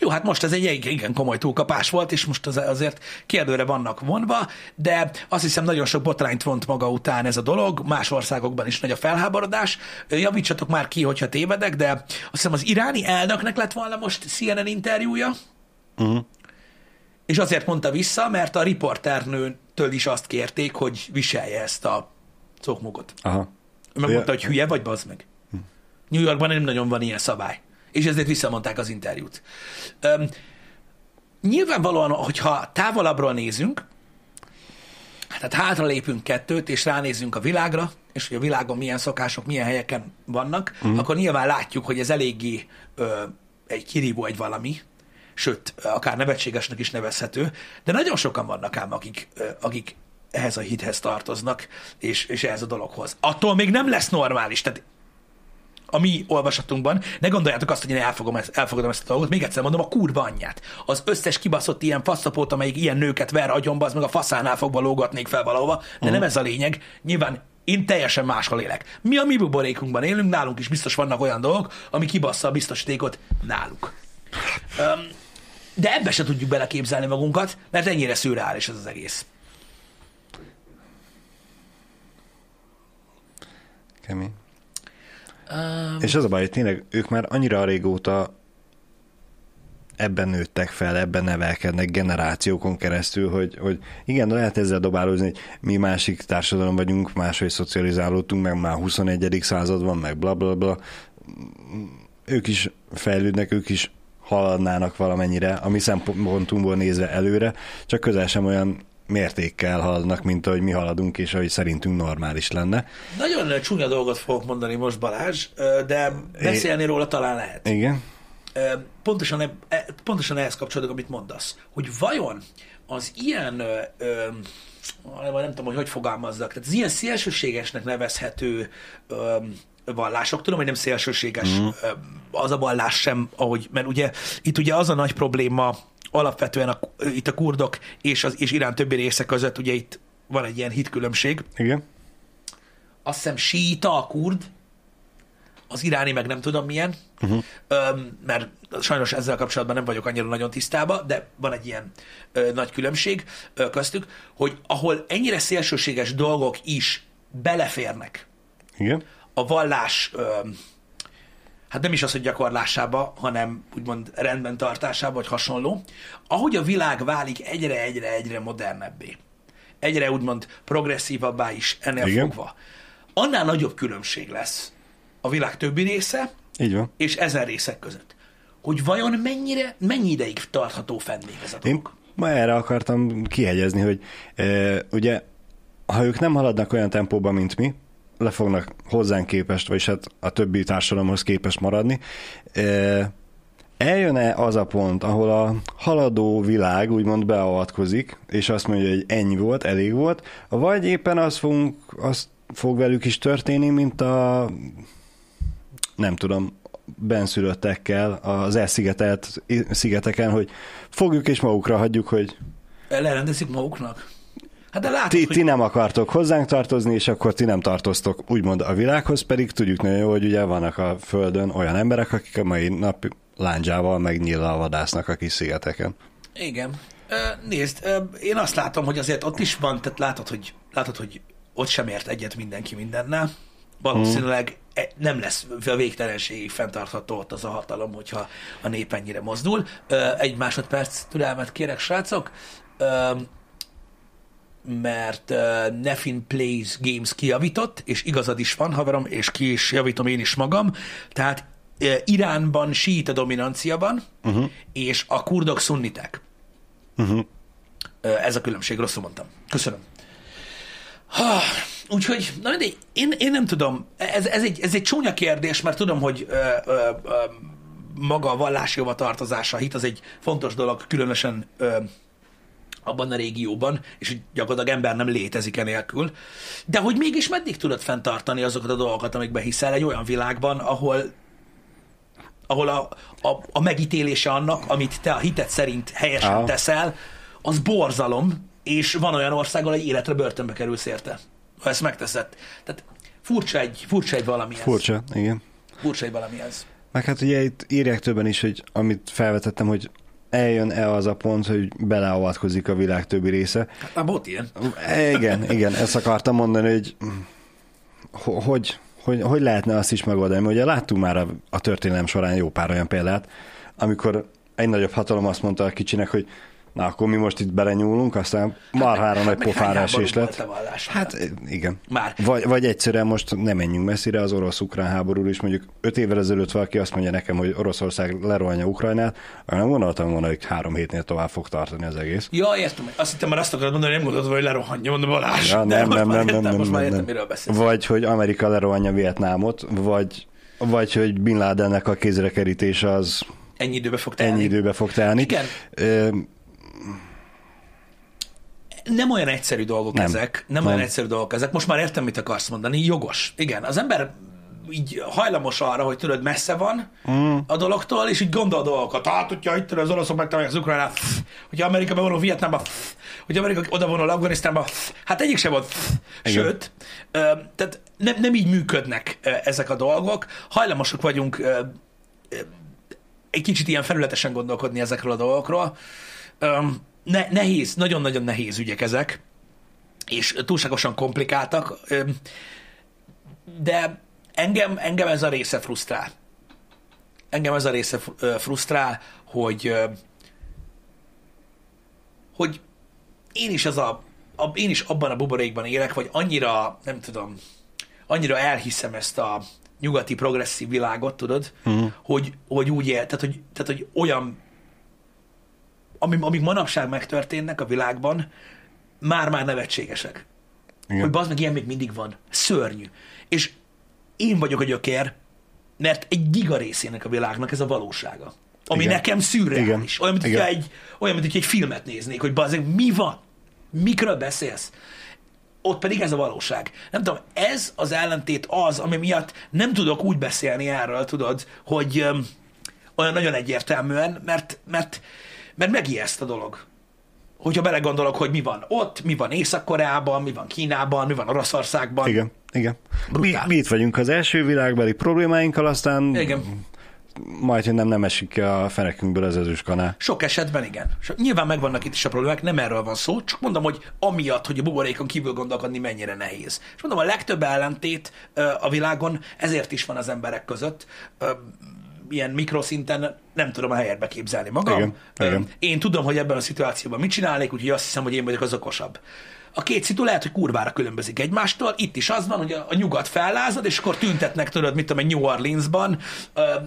Jó, hát most ez egy igen komoly túlkapás volt, és most az, azért kérdőre vannak vonva, de azt hiszem nagyon sok botrányt vont maga után ez a dolog, más országokban is nagy a felháborodás. Javítsatok már ki, hogyha tévedek, de azt hiszem az iráni elnöknek lett volna most CNN interjúja, uh-huh. és azért mondta vissza, mert a riporternőtől is azt kérték, hogy viselje ezt a cokmogot. aha. Megmondta, hogy hülye vagy, bazd meg. New Yorkban nem nagyon van ilyen szabály. És ezért visszamondták az interjút. Üm, nyilvánvalóan, hogyha távolabbról nézünk, tehát hátra lépünk kettőt, és ránézünk a világra, és hogy a világon milyen szokások, milyen helyeken vannak, mm. akkor nyilván látjuk, hogy ez eléggé ö, egy kirívó egy valami, sőt, akár nevetségesnek is nevezhető, de nagyon sokan vannak ám, akik, ö, akik ehhez a hithez tartoznak, és, és ehhez a dologhoz. Attól még nem lesz normális, tehát a mi olvasatunkban, ne gondoljátok azt, hogy én elfogom ezt, elfogadom ezt a dolgot, még egyszer mondom, a kurva anyját. Az összes kibaszott ilyen faszapót, amelyik ilyen nőket ver agyonba, az meg a faszánál fogva lógatnék fel valahova, de nem ez a lényeg. Nyilván én teljesen máshol élek. Mi a mi buborékunkban élünk, nálunk is biztos vannak olyan dolgok, ami kibassza a biztosítékot náluk. Um, de ebbe se tudjuk beleképzelni magunkat, mert ennyire szürreális ez az egész. Kemény. Um, És az a baj, hogy tényleg ők már annyira régóta ebben nőttek fel, ebben nevelkednek generációkon keresztül, hogy, hogy igen, lehet ezzel dobálózni, hogy mi másik társadalom vagyunk, máshogy szocializálódtunk, meg már 21. század van, meg bla bla bla. Ők is fejlődnek, ők is haladnának valamennyire, a mi szempontunkból nézve előre, csak közel sem olyan mértékkel haladnak, mint ahogy mi haladunk, és ahogy szerintünk normális lenne. Nagyon csúnya dolgot fogok mondani most Balázs, de beszélni róla talán lehet. Igen? Pontosan, e- pontosan ehhez kapcsolódik, amit mondasz, hogy vajon az ilyen, ö, nem tudom, hogy hogy fogalmazzak, tehát az ilyen szélsőségesnek nevezhető ö, vallások, tudom, hogy nem szélsőséges mm. az a vallás sem, ahogy, mert ugye itt ugye az a nagy probléma alapvetően a, itt a kurdok és, az, és Irán többi része között, ugye itt van egy ilyen hitkülönbség, Igen? azt hiszem síita a kurd, az iráni meg nem tudom milyen, uh-huh. öm, mert sajnos ezzel kapcsolatban nem vagyok annyira nagyon tisztában, de van egy ilyen ö, nagy különbség ö, köztük, hogy ahol ennyire szélsőséges dolgok is beleférnek Igen? a vallás, öm, hát nem is az, hogy gyakorlásába, hanem úgymond rendben tartásába, vagy hasonló, ahogy a világ válik egyre-egyre-egyre modernebbé, egyre úgymond progresszívabbá is ennél Igen. fogva, annál nagyobb különbség lesz a világ többi része Így van. és ezen részek között. Hogy vajon mennyire, mennyi ideig tartható fenn még ez a Én dolog? ma erre akartam kihegyezni, hogy e, ugye, ha ők nem haladnak olyan tempóban, mint mi, le fognak hozzánk képest, vagyis hát a többi társadalomhoz képest maradni. Eljön-e az a pont, ahol a haladó világ úgymond beavatkozik, és azt mondja, hogy ennyi volt, elég volt, vagy éppen az, fogunk, az fog velük is történni, mint a nem tudom, benszülöttekkel az elszigetelt szigeteken, hogy fogjuk és magukra hagyjuk, hogy Lerendezik maguknak? Hát de látod, ti, hogy ti nem akartok hozzánk tartozni, és akkor ti nem tartoztok úgymond a világhoz, pedig tudjuk nagyon jó, hogy ugye vannak a Földön olyan emberek, akik a mai nap lándzsával meg nyíllal vadásznak a kis szigeteken. Igen. Nézd, én azt látom, hogy azért ott is van, tehát látod, hogy, látod, hogy ott sem ért egyet mindenki mindennel. Valószínűleg e- nem lesz a végtelenségig fenntartható ott az a hatalom, hogyha a nép ennyire mozdul. Egy másodperc türelmet kérek, srácok. Mert uh, Nefin Plays Games kijavított, és igazad is van, haverom, és ki is javítom én is magam. Tehát uh, Iránban síita dominancia van, uh-huh. és a kurdok szunnitek. Uh-huh. Uh, ez a különbség, rosszul mondtam. Köszönöm. Úgyhogy, na mindegy, én, én nem tudom, ez, ez, egy, ez egy csúnya kérdés, mert tudom, hogy ö, ö, ö, maga a vallási tartozása, a hit az egy fontos dolog, különösen ö, abban a régióban, és gyakorlatilag ember nem létezik enélkül. De hogy mégis meddig tudod fenntartani azokat a dolgokat, amikben hiszel egy olyan világban, ahol ahol a, a, a megítélése annak, amit te a hitet szerint helyesen teszel, az borzalom, és van olyan ország, ahol egy életre börtönbe kerülsz érte, ha ezt megteszed. Tehát furcsa egy, furcsa egy valami ez. Furcsa, igen. Furcsa egy valami ez. Meg hát ugye itt írják többen is, hogy amit felvetettem, hogy eljön-e az a pont, hogy beleavatkozik a világ többi része. Hát már volt ilyen. Igen, igen, ezt akartam mondani, hogy hogy, hogy, hogy lehetne azt is megoldani, mert ugye láttunk már a, a történelem során jó pár olyan példát, amikor egy nagyobb hatalom azt mondta a kicsinek, hogy na akkor mi most itt belenyúlunk, aztán marhára hát, nagy pofára esés lett. Hát igen. Már. Vagy, vagy egyszerűen most nem menjünk messzire az orosz-ukrán háború is, mondjuk öt évvel ezelőtt valaki azt mondja nekem, hogy Oroszország lerohanja Ukrajnát, nem gondoltam volna, hogy három hétnél tovább fog tartani az egész. Ja, értem. Azt hittem, mert azt akarod mondani, nem gondolod, hogy lerohanja, mondom Balázs. Ja, nem, nem, nem, nem, nem, most már értem, nem. miről beszélsz. Vagy, hogy Amerika lerohanja Vietnámot, vagy, vagy hogy Bin Ladennek a kézre kerítése az ennyi időbe fog telni. Ennyi időbe fog telni. Igen nem olyan egyszerű dolgok nem. ezek, nem, nem olyan egyszerű dolgok ezek. Most már értem, mit akarsz mondani. Jogos. Igen, az ember így hajlamos arra, hogy tudod, messze van mm. a dologtól, és így gondol a dolgokat. Hát, hogyha itt az oroszok megtalálják az Ukrajnát, hogyha Amerika bevonul Vietnámba, hogy Amerika oda vonul Afganisztánba, hát egyik sem volt. Sőt, tehát nem, nem így működnek ezek a dolgok. Hajlamosak vagyunk egy kicsit ilyen felületesen gondolkodni ezekről a dolgokról ne, nehéz, nagyon-nagyon nehéz ügyek ezek, és túlságosan komplikáltak, de engem, engem ez a része frusztrál. Engem ez a része frusztrál, hogy hogy én is az a, a én is abban a buborékban élek, vagy annyira, nem tudom, annyira elhiszem ezt a nyugati progresszív világot, tudod, uh-huh. hogy, hogy úgy él, tehát hogy, tehát, hogy olyan amik, amik manapság megtörténnek a világban, már-már nevetségesek. Igen. Hogy bazd meg, ilyen még mindig van. Szörnyű. És én vagyok a gyökér, mert egy giga részének a világnak ez a valósága. Ami Igen. nekem szürreális. Olyan, mint Igen. egy, olyan, mint egy filmet néznék, hogy bazd mi van? Mikről beszélsz? Ott pedig ez a valóság. Nem tudom, ez az ellentét az, ami miatt nem tudok úgy beszélni erről, tudod, hogy öm, olyan nagyon egyértelműen, mert, mert mert megijeszt a dolog. Hogyha belegondolok, hogy mi van ott, mi van Észak-Koreában, mi van Kínában, mi van Oroszországban. Igen, igen. Mi, mi itt vagyunk az első világbeli problémáinkkal, aztán igen. majd, hogy nem, nem esik ki a fenekünkből az ezüstkanál. Sok esetben igen. Nyilván megvannak itt is a problémák, nem erről van szó, csak mondom, hogy amiatt, hogy a buborékon kívül gondolkodni mennyire nehéz. És mondom, a legtöbb ellentét a világon ezért is van az emberek között ilyen mikroszinten nem tudom a helyet képzelni magam. Igen, igen. Én tudom, hogy ebben a szituációban mit csinálnék, úgyhogy azt hiszem, hogy én vagyok az okosabb. A két szitu lehet, hogy kurvára különbözik egymástól. Itt is az van, hogy a, a nyugat fellázad, és akkor tüntetnek, tudod, mit tudom, egy New Orleansban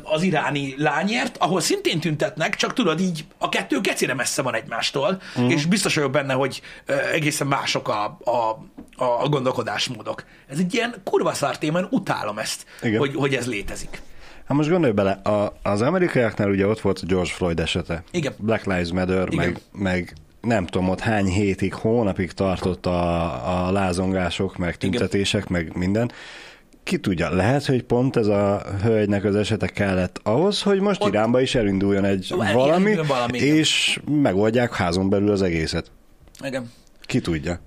az iráni lányért, ahol szintén tüntetnek, csak tudod, így a kettő kecére messze van egymástól, uh-huh. és biztos vagyok benne, hogy egészen mások a, a, a gondolkodásmódok. Ez egy ilyen kurva szár téma, utálom ezt, hogy, hogy ez létezik. Hát most gondolj bele, a, az amerikaiaknál ugye ott volt a George Floyd esete. Igen. Black Lives Matter, Igen. meg, meg nem tudom, ott hány hétig, hónapig tartott a, a lázongások, meg tüntetések, Igen. meg minden. Ki tudja, lehet, hogy pont ez a hölgynek az esete kellett ahhoz, hogy most ott... Iránba is elinduljon egy valami, valami, és megoldják házon belül az egészet. Igen. Ki tudja.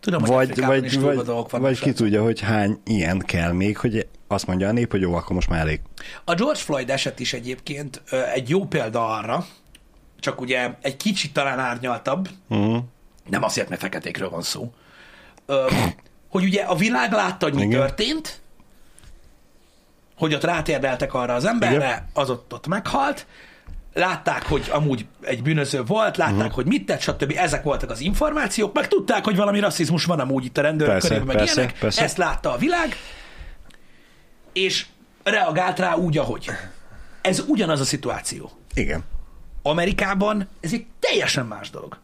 Tudom, vagy, vagy, vagy, vagy ki tudja, hogy hány ilyen kell még, hogy azt mondja a nép, hogy jó, akkor most már elég. A George Floyd eset is egyébként egy jó példa arra, csak ugye egy kicsit talán árnyaltabb, uh-huh. nem azért, mert feketékről van szó, hogy ugye a világ látta, hogy mi Igen. történt, hogy ott rátérdeltek arra az emberre, Igen. az ott, ott meghalt, látták, hogy amúgy egy bűnöző volt, látták, uh-huh. hogy mit tett, stb. Ezek voltak az információk, meg tudták, hogy valami rasszizmus van amúgy itt a rendőrök körében, meg persze, ilyenek. Persze. Ezt látta a világ, és reagált rá úgy, ahogy. Ez ugyanaz a szituáció. Igen. Amerikában ez egy teljesen más dolog.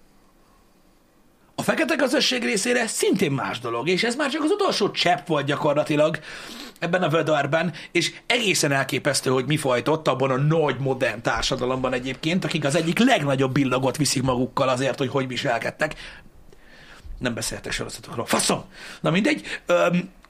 A fekete közösség részére szintén más dolog, és ez már csak az utolsó csepp volt gyakorlatilag ebben a vödörben, és egészen elképesztő, hogy mi folytott abban a nagy modern társadalomban egyébként, akik az egyik legnagyobb billagot viszik magukkal azért, hogy hogy viselkedtek. Nem beszéltek sorozatokról. Faszom! Na mindegy.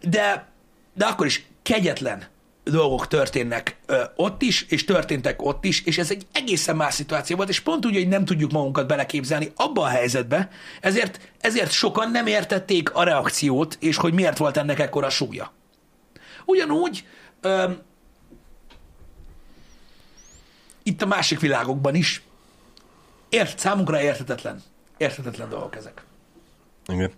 De, de akkor is kegyetlen dolgok történnek ö, ott is, és történtek ott is, és ez egy egészen más szituáció volt, és pont úgy, hogy nem tudjuk magunkat beleképzelni abba a helyzetbe, ezért, ezért sokan nem értették a reakciót, és hogy miért volt ennek ekkora súlya. Ugyanúgy ö, itt a másik világokban is ért, számunkra érthetetlen, érthetetlen dolgok ezek. Igen.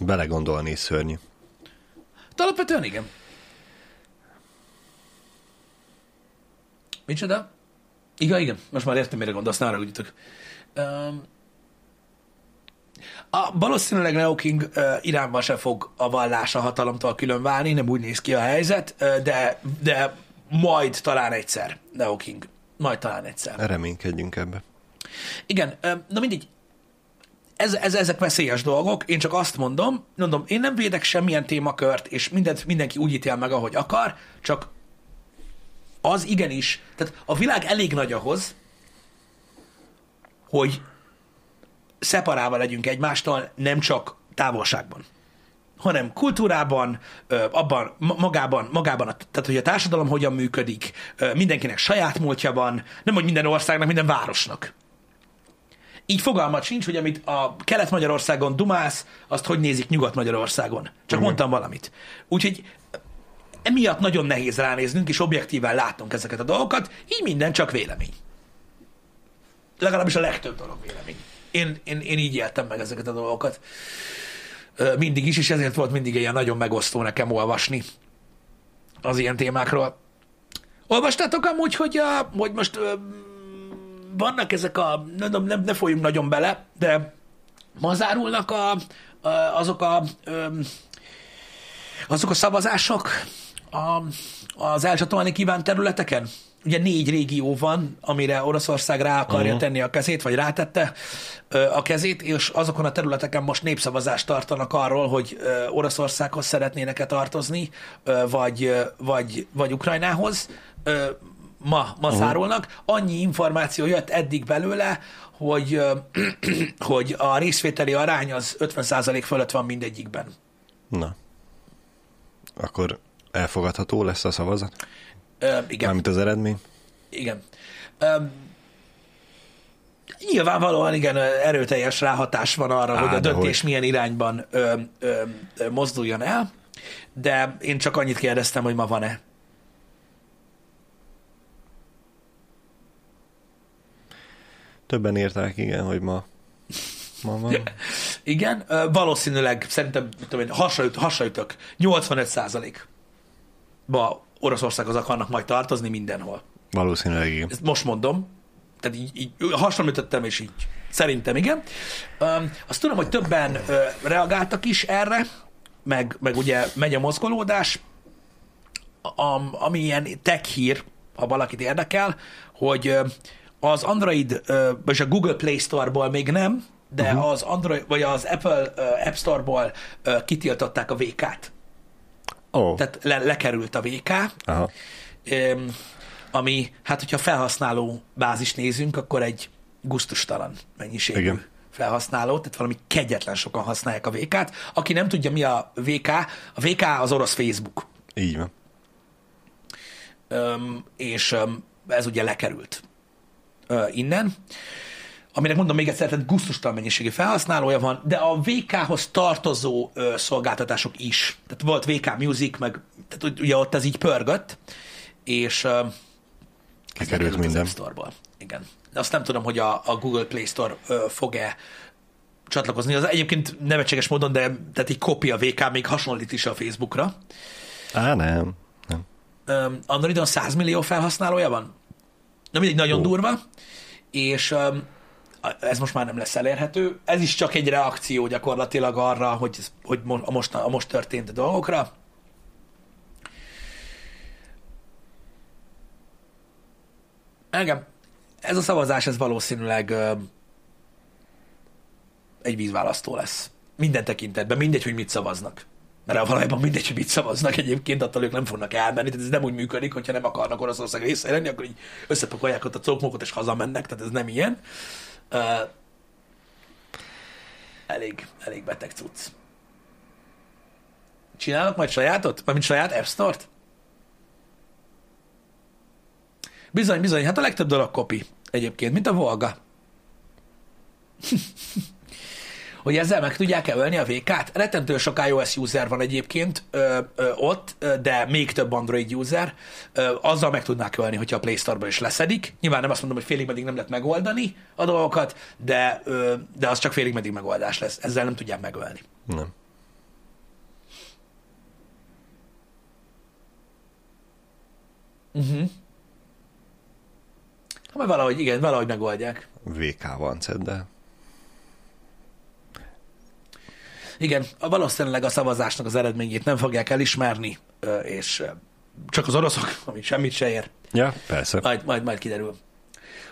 Belegondolni szörnyű. De alapvetően igen. Micsoda? Igen, igen. Most már értem, mire gondolsz, arra ugyatok. Um, a, valószínűleg Neo King uh, Iránban se fog a vallás a hatalomtól külön válni, nem úgy néz ki a helyzet, uh, de, de majd talán egyszer Neo King. Majd talán egyszer. Reménykedjünk ebbe. Igen, uh, na mindig, ez, ez, ezek veszélyes dolgok, én csak azt mondom, mondom, én nem védek semmilyen témakört, és mindent, mindenki úgy ítél meg, ahogy akar, csak az igenis, tehát a világ elég nagy ahhoz, hogy szeparálva legyünk egymástól, nem csak távolságban hanem kultúrában, abban, magában, magában, tehát hogy a társadalom hogyan működik, mindenkinek saját múltja van, nem hogy minden országnak, minden városnak így fogalmat sincs, hogy amit a Kelet-Magyarországon dumálsz, azt hogy nézik Nyugat-Magyarországon. Csak uh-huh. mondtam valamit. Úgyhogy emiatt nagyon nehéz ránéznünk, és objektíven látnunk ezeket a dolgokat, így minden csak vélemény. Legalábbis a legtöbb dolog vélemény. Én, én, én így éltem meg ezeket a dolgokat. Mindig is, és ezért volt mindig ilyen nagyon megosztó nekem olvasni az ilyen témákról. Olvastátok amúgy, hogy, a, hogy most vannak ezek a, nem, nem, ne folyjunk nagyon bele, de ma zárulnak a, a, azok a azok a szavazások a, az elcsatolni kívánt területeken? Ugye négy régió van, amire Oroszország rá akarja uh-huh. tenni a kezét, vagy rátette a kezét, és azokon a területeken most népszavazást tartanak arról, hogy Oroszországhoz szeretnének-e tartozni, vagy, vagy, vagy Ukrajnához ma, ma uh-huh. zárulnak. Annyi információ jött eddig belőle, hogy, hogy a részvételi arány az 50% fölött van mindegyikben. Na. Akkor elfogadható lesz a szavazat? Ö, igen. Mármint az eredmény? Igen. Ö, nyilvánvalóan igen, erőteljes ráhatás van arra, Á, hogy a döntés hogy? milyen irányban ö, ö, ö, mozduljon el, de én csak annyit kérdeztem, hogy ma van-e Többen írták, igen, hogy ma, ma van. igen, valószínűleg szerintem tudom én, hasraüt, hasraütök 85 százalék ba Oroszországhoz akarnak majd tartozni mindenhol. Valószínűleg igen. Ezt most mondom, tehát így, így hasonlítottam, és így szerintem igen. Azt tudom, hogy többen reagáltak is erre, meg, meg ugye megy a mozgolódás, ami ilyen tech hír, ha valakit érdekel, hogy az Android, vagy a Google Play Store-ból még nem, de uh-huh. az Android, vagy az Apple App Store-ból kitiltották a VK-t. Oh. Tehát le, lekerült a VK, Aha. ami, hát hogyha felhasználó bázis nézünk, akkor egy guztustalan mennyiségű Igen. felhasználó, tehát valami kegyetlen sokan használják a VK-t. Aki nem tudja, mi a VK, a VK az orosz Facebook. Így van. Um, és um, ez ugye lekerült innen, aminek mondom még egyszer, tehát gusztustalan mennyiségű felhasználója van, de a VK-hoz tartozó uh, szolgáltatások is. Tehát volt VK Music, meg tehát ugye ott ez így pörgött, és uh, ez került minden. Store-ból. Igen. De azt nem tudom, hogy a, a Google Play Store uh, fog-e csatlakozni. Az egyébként nevetséges módon, de tehát így kopia VK, még hasonlít is a Facebookra. Á, nem. nem. Um, Androidon 100 millió felhasználója van? Na mindegy, nagyon oh. durva, és um, ez most már nem lesz elérhető. Ez is csak egy reakció gyakorlatilag arra, hogy, hogy a, most, a most történt dolgokra. Engem, ez a szavazás, ez valószínűleg egy vízválasztó lesz. Minden tekintetben, mindegy, hogy mit szavaznak. Mert valójában mindegy, hogy mit szavaznak egyébként, attól ők nem fognak elmenni, tehát ez nem úgy működik, hogyha nem akarnak Oroszország része lenni, akkor így összepakolják ott a cokmokot és hazamennek, tehát ez nem ilyen. Uh, elég, elég beteg cucc. Csinálnak majd sajátot? Mármint saját App Store-t? Bizony, bizony, hát a legtöbb dolog kopi egyébként, mint a Volga. hogy ezzel meg tudják emelni a VK-t. Rettentő sok iOS user van egyébként ö, ö, ott, de még több Android user. Ö, azzal meg tudnák ölni, hogyha a Play Store-ba is leszedik. Nyilván nem azt mondom, hogy félig meddig nem lehet megoldani a dolgokat, de, ö, de az csak félig meddig megoldás lesz. Ezzel nem tudják megölni. Nem. Uh-huh. Majd valahogy, igen, valahogy megoldják. VK van, de Igen, valószínűleg a szavazásnak az eredményét nem fogják elismerni, és csak az oroszok, ami semmit se ér. Ja, persze. Majd, majd, majd kiderül.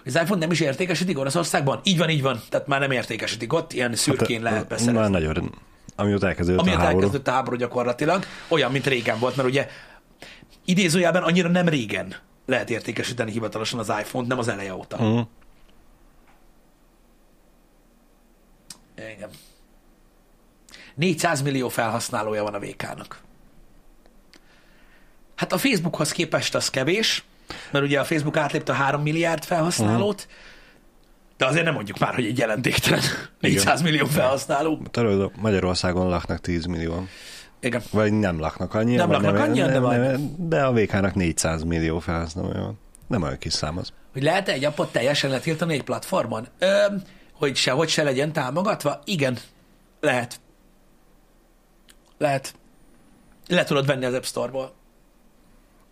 Az iPhone nem is értékesítik Oroszországban? Így van, így van. Tehát már nem értékesítik ott, ilyen szürkén lehet beszerezni. Már nagyon, amióta elkezdődött Amióta a háború. elkezdődött a háború gyakorlatilag, olyan, mint régen volt, mert ugye idézőjelben annyira nem régen lehet értékesíteni hivatalosan az iPhone-t, nem az eleje óta. Mm. Igen. 400 millió felhasználója van a VK-nak. Hát a Facebookhoz képest az kevés, mert ugye a Facebook átlépte a 3 milliárd felhasználót, de azért nem mondjuk már, hogy egy jelentéktelen 400 millió felhasználó. Tudod, Magyarországon laknak 10 millióan. Igen. Vagy nem laknak annyian. Nem laknak annyian, de nem, de a VK-nak 400 millió felhasználója van. Nem olyan kis szám az. Hogy lehet egy appot teljesen letiltani egy platformon? Ö, hogy sehogy se legyen támogatva? Igen, lehet. Lehet. Le tudod venni az App Store-ból.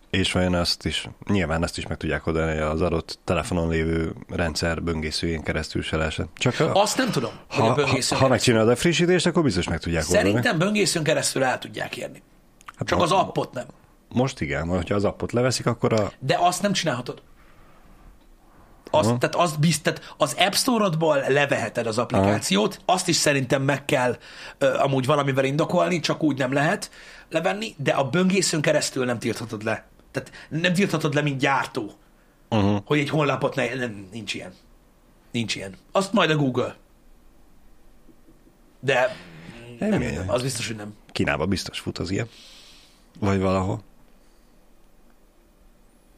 És vajon azt is, nyilván ezt is meg tudják hogy az adott telefonon lévő rendszer böngészőjén keresztül se lehessen. Csak a, Azt nem tudom, hogy ha, a ha, böngészőn ha megcsinálod a frissítést, akkor biztos meg tudják oldani. Szerintem böngészőn keresztül el tudják érni. Hát Csak mo- az appot nem. Most igen, mert ha az appot leveszik, akkor a... De azt nem csinálhatod. Azt, Aha. tehát azt bizt, tehát az App Store-odból leveheted az applikációt, azt is szerintem meg kell ö, amúgy valamivel indokolni, csak úgy nem lehet levenni, de a böngészőn keresztül nem tilthatod le. Tehát nem tilthatod le, mint gyártó, Uh-huh. hogy egy honlapot ne, nem, nincs ilyen. Nincs ilyen. Azt majd a Google. De nem, Nem az biztos, hogy nem. Kínában biztos fut az ilyen. Vagy valahol.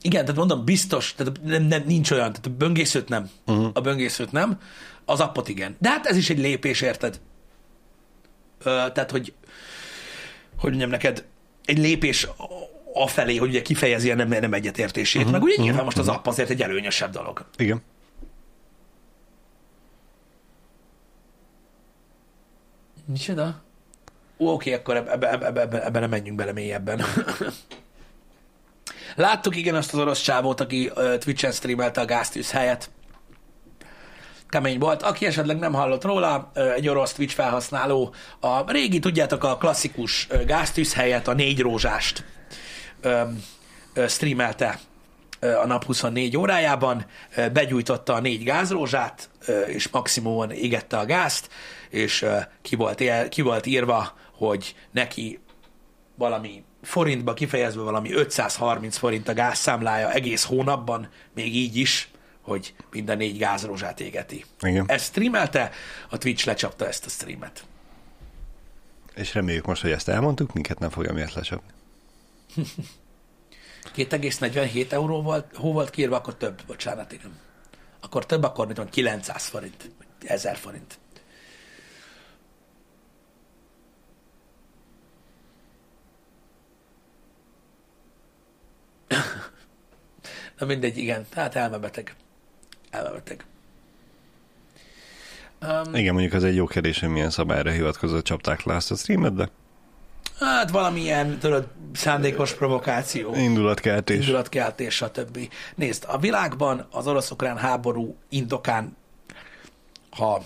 Igen, tehát mondom, biztos, tehát nem, nem, nincs olyan, tehát a böngészőt nem. Uh-huh. A böngészőt nem, az appot igen. De hát ez is egy lépés, érted? Ö, tehát, hogy hogy mondjam neked, egy lépés afelé, hogy ugye kifejezi a nem, nem egyetértését, uh-huh. meg ugye nyilván most az app azért egy előnyösebb dolog. Igen. Micsoda? Ó, oké, akkor ebbe, ebbe, ebbe, ebbe, ebbe nem menjünk bele mélyebben. Láttuk igen azt az orosz csávót, aki uh, Twitch-en streamelte a gáztűz helyet. Kemény volt. Aki esetleg nem hallott róla, egy orosz Twitch felhasználó, a régi, tudjátok, a klasszikus ö, gáztűz helyet, a négy rózsást streamelte a nap 24 órájában, begyújtotta a négy gázrózsát, és maximumon égette a gázt, és ki volt, ki volt írva, hogy neki valami forintba kifejezve valami 530 forint a gázszámlája egész hónapban, még így is, hogy minden négy gázrózsát égeti. Igen. Ezt streamelte, a Twitch lecsapta ezt a streamet. És reméljük most, hogy ezt elmondtuk, minket nem fogja miért lecsapni. 2,47 euró volt, hó volt kiírva, akkor több, bocsánat, igen. Akkor több, akkor tudom, 900 forint, vagy 1000 forint. Na mindegy, igen. Tehát elmebeteg. Elmebeteg. Um, Igen, mondjuk az egy jó kérdés, hogy milyen szabályra hivatkozott csapták le azt a streamet, de hát valamilyen, tudod, szándékos provokáció. indulatkeltés. indulatkeltés, stb. Nézd, a világban az orosz-ukrán háború indokán, ha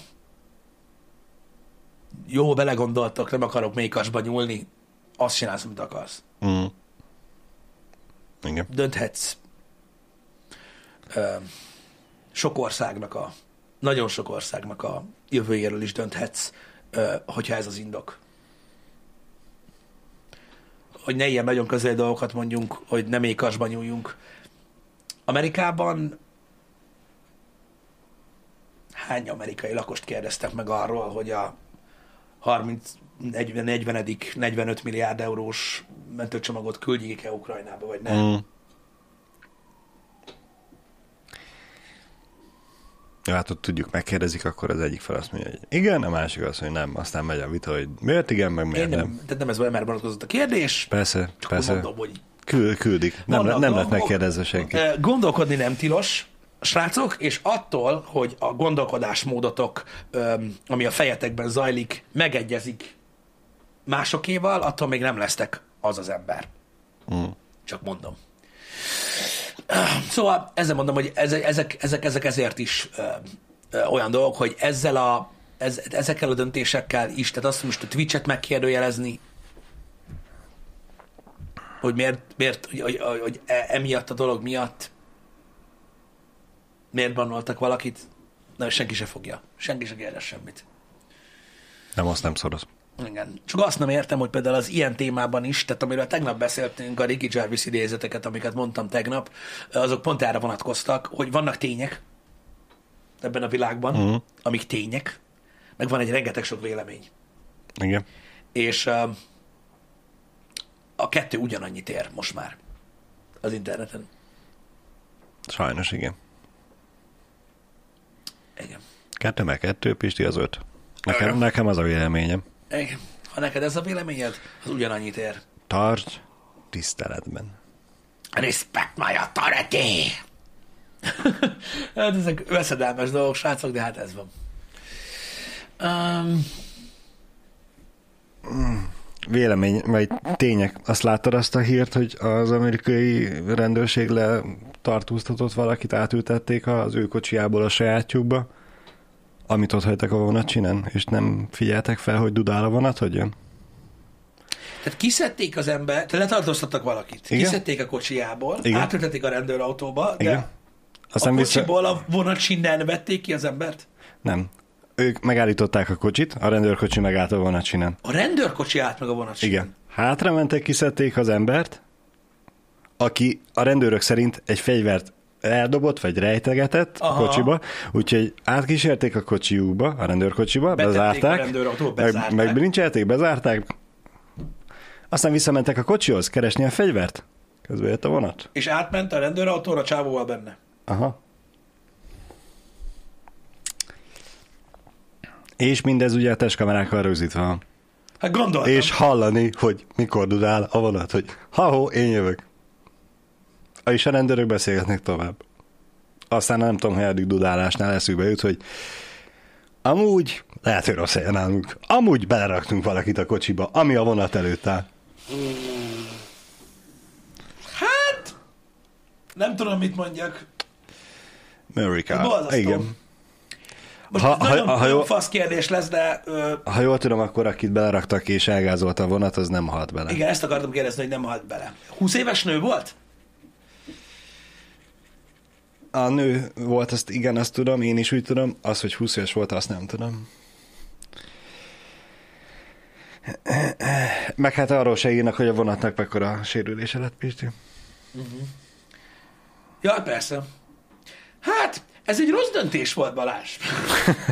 jó belegondoltok, nem akarok mékasba nyúlni, azt csinálsz, amit akarsz. Mm. Igen. Dönthetsz sok országnak a, nagyon sok országnak a jövőjéről is dönthetsz, hogyha ez az indok. Hogy ne ilyen nagyon közeli dolgokat mondjunk, hogy nem ékasban nyúljunk. Amerikában hány amerikai lakost kérdeztek meg arról, hogy a 30, 40, 40 45 milliárd eurós mentőcsomagot küldjék-e Ukrajnába, vagy nem. Mm. Ja, hát ott tudjuk, megkérdezik, akkor az egyik fel azt mondja, hogy igen, a másik azt mondja, hogy nem. Aztán megy a vita, hogy miért igen, meg Én miért nem, nem. tehát nem ez már vonatkozott a kérdés, Persze, csak persze. mondom, hogy Kül, küldik. Nem, Vannak nem lett megkérdezve senki. ö, Gondolkodni nem tilos, srácok, és attól, hogy a gondolkodásmódotok, ami a fejetekben zajlik, megegyezik másokéval, attól még nem lesztek az az ember. Mm. Csak mondom. Szóval ezzel mondom, hogy ezek, ezek, ezek, ezért is olyan dolgok, hogy ezzel a, ez, ezekkel a döntésekkel is, tehát azt, most a Twitch-et megkérdőjelezni, hogy miért, miért hogy, hogy, hogy, e- emiatt a dolog miatt miért bannoltak valakit, na senki se fogja. Senki se kérdez semmit. Nem, azt nem szoroz. Igen. Csak azt nem értem, hogy például az ilyen témában is, tehát amiről tegnap beszéltünk, a Ricky Gervais idézeteket, amiket mondtam tegnap, azok pont erre vonatkoztak, hogy vannak tények ebben a világban, uh-huh. amik tények, meg van egy rengeteg sok vélemény. Igen. És uh, a kettő ugyanannyit ér most már az interneten. Sajnos igen. Igen. Kettő meg kettő, Pisti az öt. Nekem, nekem az a véleményem. Ha neked ez a véleményed, az ugyanannyit ér. Tarts tiszteletben. Respect my authority! hát ezek veszedelmes dolgok, srácok, de hát ez van. Um, Vélemény, vagy tények. Azt láttad azt a hírt, hogy az amerikai rendőrség letartóztatott valakit, átültették az ő kocsiából a sajátjukba, amit ott hagytak a vonatsinen, és nem figyeltek fel, hogy dudál a vonat, hogy jön? tehát kiszedték az ember, tehát letartóztattak valakit. Igen. Kiszedték a kocsiából, Igen. átültették a rendőrautóba, de Igen. a Aztán vissza... kocsiból a vonatsinnen vették ki az embert. Nem. Ők megállították a kocsit, a rendőrkocsi megállt a vonatsinen. A rendőrkocsi állt meg a vonatsinnen. Igen. Hátra mentek, kiszedték az embert, aki a rendőrök szerint egy fegyvert eldobott, vagy rejtegetett Aha. a kocsiba, úgyhogy átkísérték a kocsiukba, a rendőrkocsiba, Betették bezárták, a meg, bezárták. megbilincselték, bezárták, aztán visszamentek a kocsihoz keresni a fegyvert. Közben jött a vonat. És átment a rendőrautóra csávóval benne. Aha. És mindez ugye a testkamerákkal rögzítve van. Hát gondoltam. És hallani, hogy mikor dudál a vonat, hogy ha-ho, én jövök. És a rendőrök beszélgetnek tovább. Aztán nem tudom, hogy dudálásnál eszükbe jut, hogy amúgy, lehet, hogy rossz helyen állunk, amúgy beleraktunk valakit a kocsiba, ami a vonat előtt áll. Hát, nem tudom, mit mondjak. America. Igen. Most Ha- nagyon, ha ha, nagyon fasz kérdés lesz, de ö, Ha jól tudom, akkor akit beleraktak és elgázolta a vonat, az nem halt bele. igen, ezt akartam kérdezni, hogy nem halt bele. 20 éves nő volt? A nő volt, azt igen, azt tudom, én is úgy tudom, az, hogy 20 éves volt, azt nem tudom. Meg hát arról se írnak, hogy a vonatnak mekkora sérülése lett, Pisti. Ja, persze. Hát, ez egy rossz döntés volt, Balázs.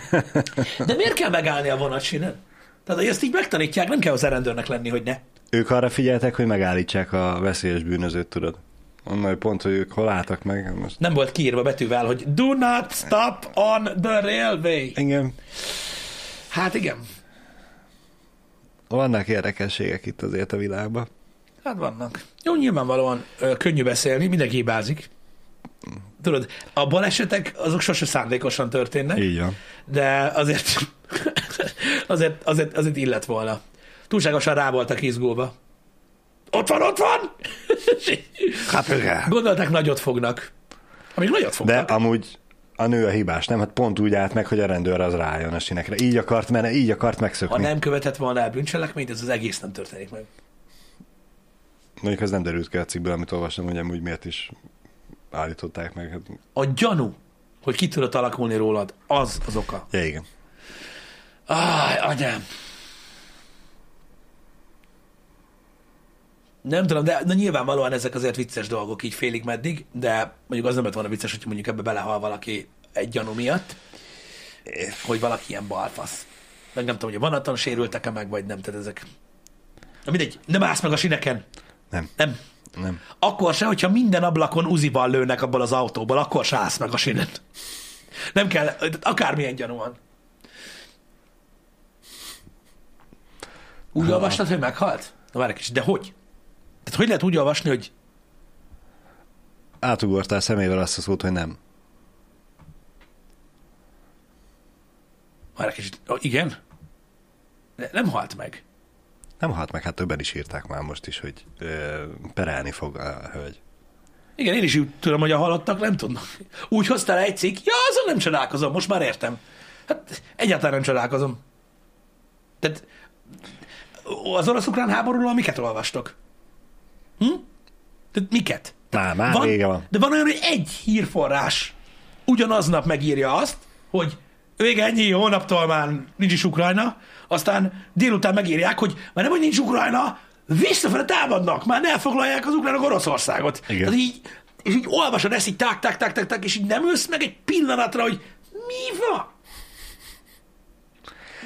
De miért kell megállni a vonatsinen? Tehát, hogy ezt így megtanítják, nem kell az rendőrnek lenni, hogy ne. Ők arra figyeltek, hogy megállítsák a veszélyes bűnözőt, tudod. Onnan, hogy pont, hogy ők hol álltak meg. Most... Nem volt kiírva betűvel, hogy do not stop on the railway. Igen, Hát igen. vannak érdekességek itt azért a világban. Hát vannak. Jó, nyilvánvalóan ö, könnyű beszélni, mindenki hibázik. Tudod, a balesetek azok sose szándékosan történnek, Így van. de azért, azért, azért, azért illet volna. Túlságosan rá voltak izgulva. Ott van, ott van! Hát igen. Gondolták, nagyot fognak. Amíg nagyot De fognak. amúgy a nő a hibás, nem? Hát pont úgy állt meg, hogy a rendőr az rájön a sinekre. Így akart menne, így akart Ha megszökni. nem követett volna el bűncselekményt, ez az egész nem történik meg. Mondjuk ez nem derült ki a cikkből, amit olvastam, hogy amúgy miért is állították meg. Hát, A gyanú, hogy ki tudott alakulni rólad, az az oka. ja, igen. Áj, anyám. Nem tudom, de na nyilvánvalóan ezek azért vicces dolgok így félig meddig, de mondjuk az nem lett volna vicces, hogy mondjuk ebbe belehal valaki egy gyanú miatt, hogy valaki ilyen balfasz. Meg nem tudom, hogy a vonaton sérültek-e meg, vagy nem, tehát ezek... Na mindegy, nem állsz meg a sineken. Nem, Nem. nem. Akkor se, hogyha minden ablakon uzival lőnek abból az autóból, akkor se állsz meg a sinen. Nem kell, akármilyen gyanú van. Úgy olvastad, hogy meghalt? Na várj kicsit, de hogy? Tehát hogy lehet úgy olvasni, hogy Átugortál szemével azt a szót, hogy nem. várj egy kicsit, oh, igen? De nem halt meg. Nem halt meg, hát többen is írták már most is, hogy ö, perelni fog a hölgy. Igen, én is úgy tudom, hogy a halottak nem tudnak. Úgy hoztál egy cikk, ja, azon nem csodálkozom, most már értem. Hát egyáltalán nem csodálkozom. Tehát az orosz-ukrán háborúról miket olvastok? Hm? Tehát miket? Már, már van, vége van. De van olyan, hogy egy hírforrás ugyanaznap megírja azt, hogy vége ennyi, hónaptól már nincs is Ukrajna, aztán délután megírják, hogy már nem, hogy nincs Ukrajna, visszafele támadnak, már elfoglalják az ukránok Oroszországot. Igen. Tehát így, és így olvasod ezt így tak, tak, tak, tak, tak, és így nem ülsz meg egy pillanatra, hogy mi van?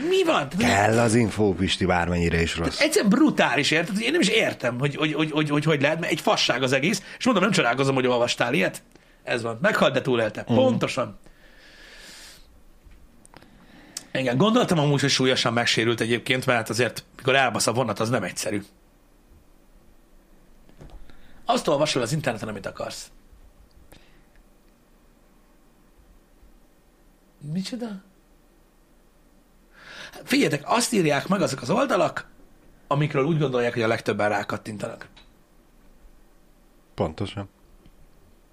Mi van? Kell az infó, Pisti, bármennyire is rossz. Egyszerűen brutális, érted? Én nem is értem, hogy hogy, hogy, hogy, hogy, hogy lehet, mert egy fasság az egész, és mondom, nem csodálkozom, hogy olvastál ilyet. Ez van. Meghalt, de túlélte. Mhm. Pontosan. Igen, gondoltam amúgy, hogy súlyosan megsérült egyébként, mert azért, mikor elbasz a vonat, az nem egyszerű. Azt olvasol az interneten, amit akarsz. Micsoda? Figyeljetek, azt írják meg azok az oldalak, amikről úgy gondolják, hogy a legtöbben rákattintanak. Pontosan.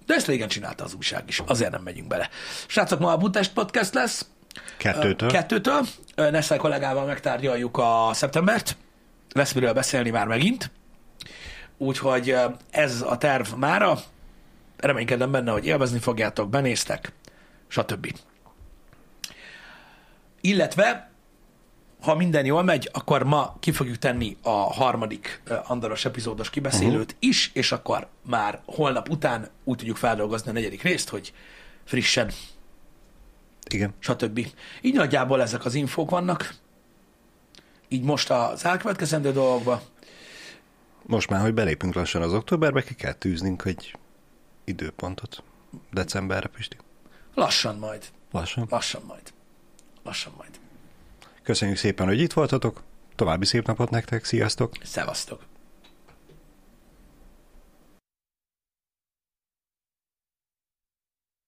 De ezt régen csinálta az újság is, azért nem megyünk bele. Srácok, ma a Budapest Podcast lesz. Kettőtől. Kettőtől. Neszel kollégával megtárgyaljuk a szeptembert. Lesz miről beszélni már megint. Úgyhogy ez a terv mára. Reménykedem benne, hogy élvezni fogjátok, benéztek, stb. Illetve, ha minden jól megy, akkor ma ki fogjuk tenni a harmadik ö, Andaros epizódos kibeszélőt uh-huh. is, és akkor már holnap után úgy tudjuk feldolgozni a negyedik részt, hogy frissen Igen. stb. Így nagyjából ezek az infók vannak. Így most az elkövetkezendő dolgokba. Most már, hogy belépünk lassan az októberbe, ki kell tűznünk egy időpontot. Decemberre, Pisti. Lassan majd. Lassan. Lassan majd. Lassan majd. Köszönjük szépen, hogy itt voltatok. További szép napot nektek. Sziasztok! Szevasztok.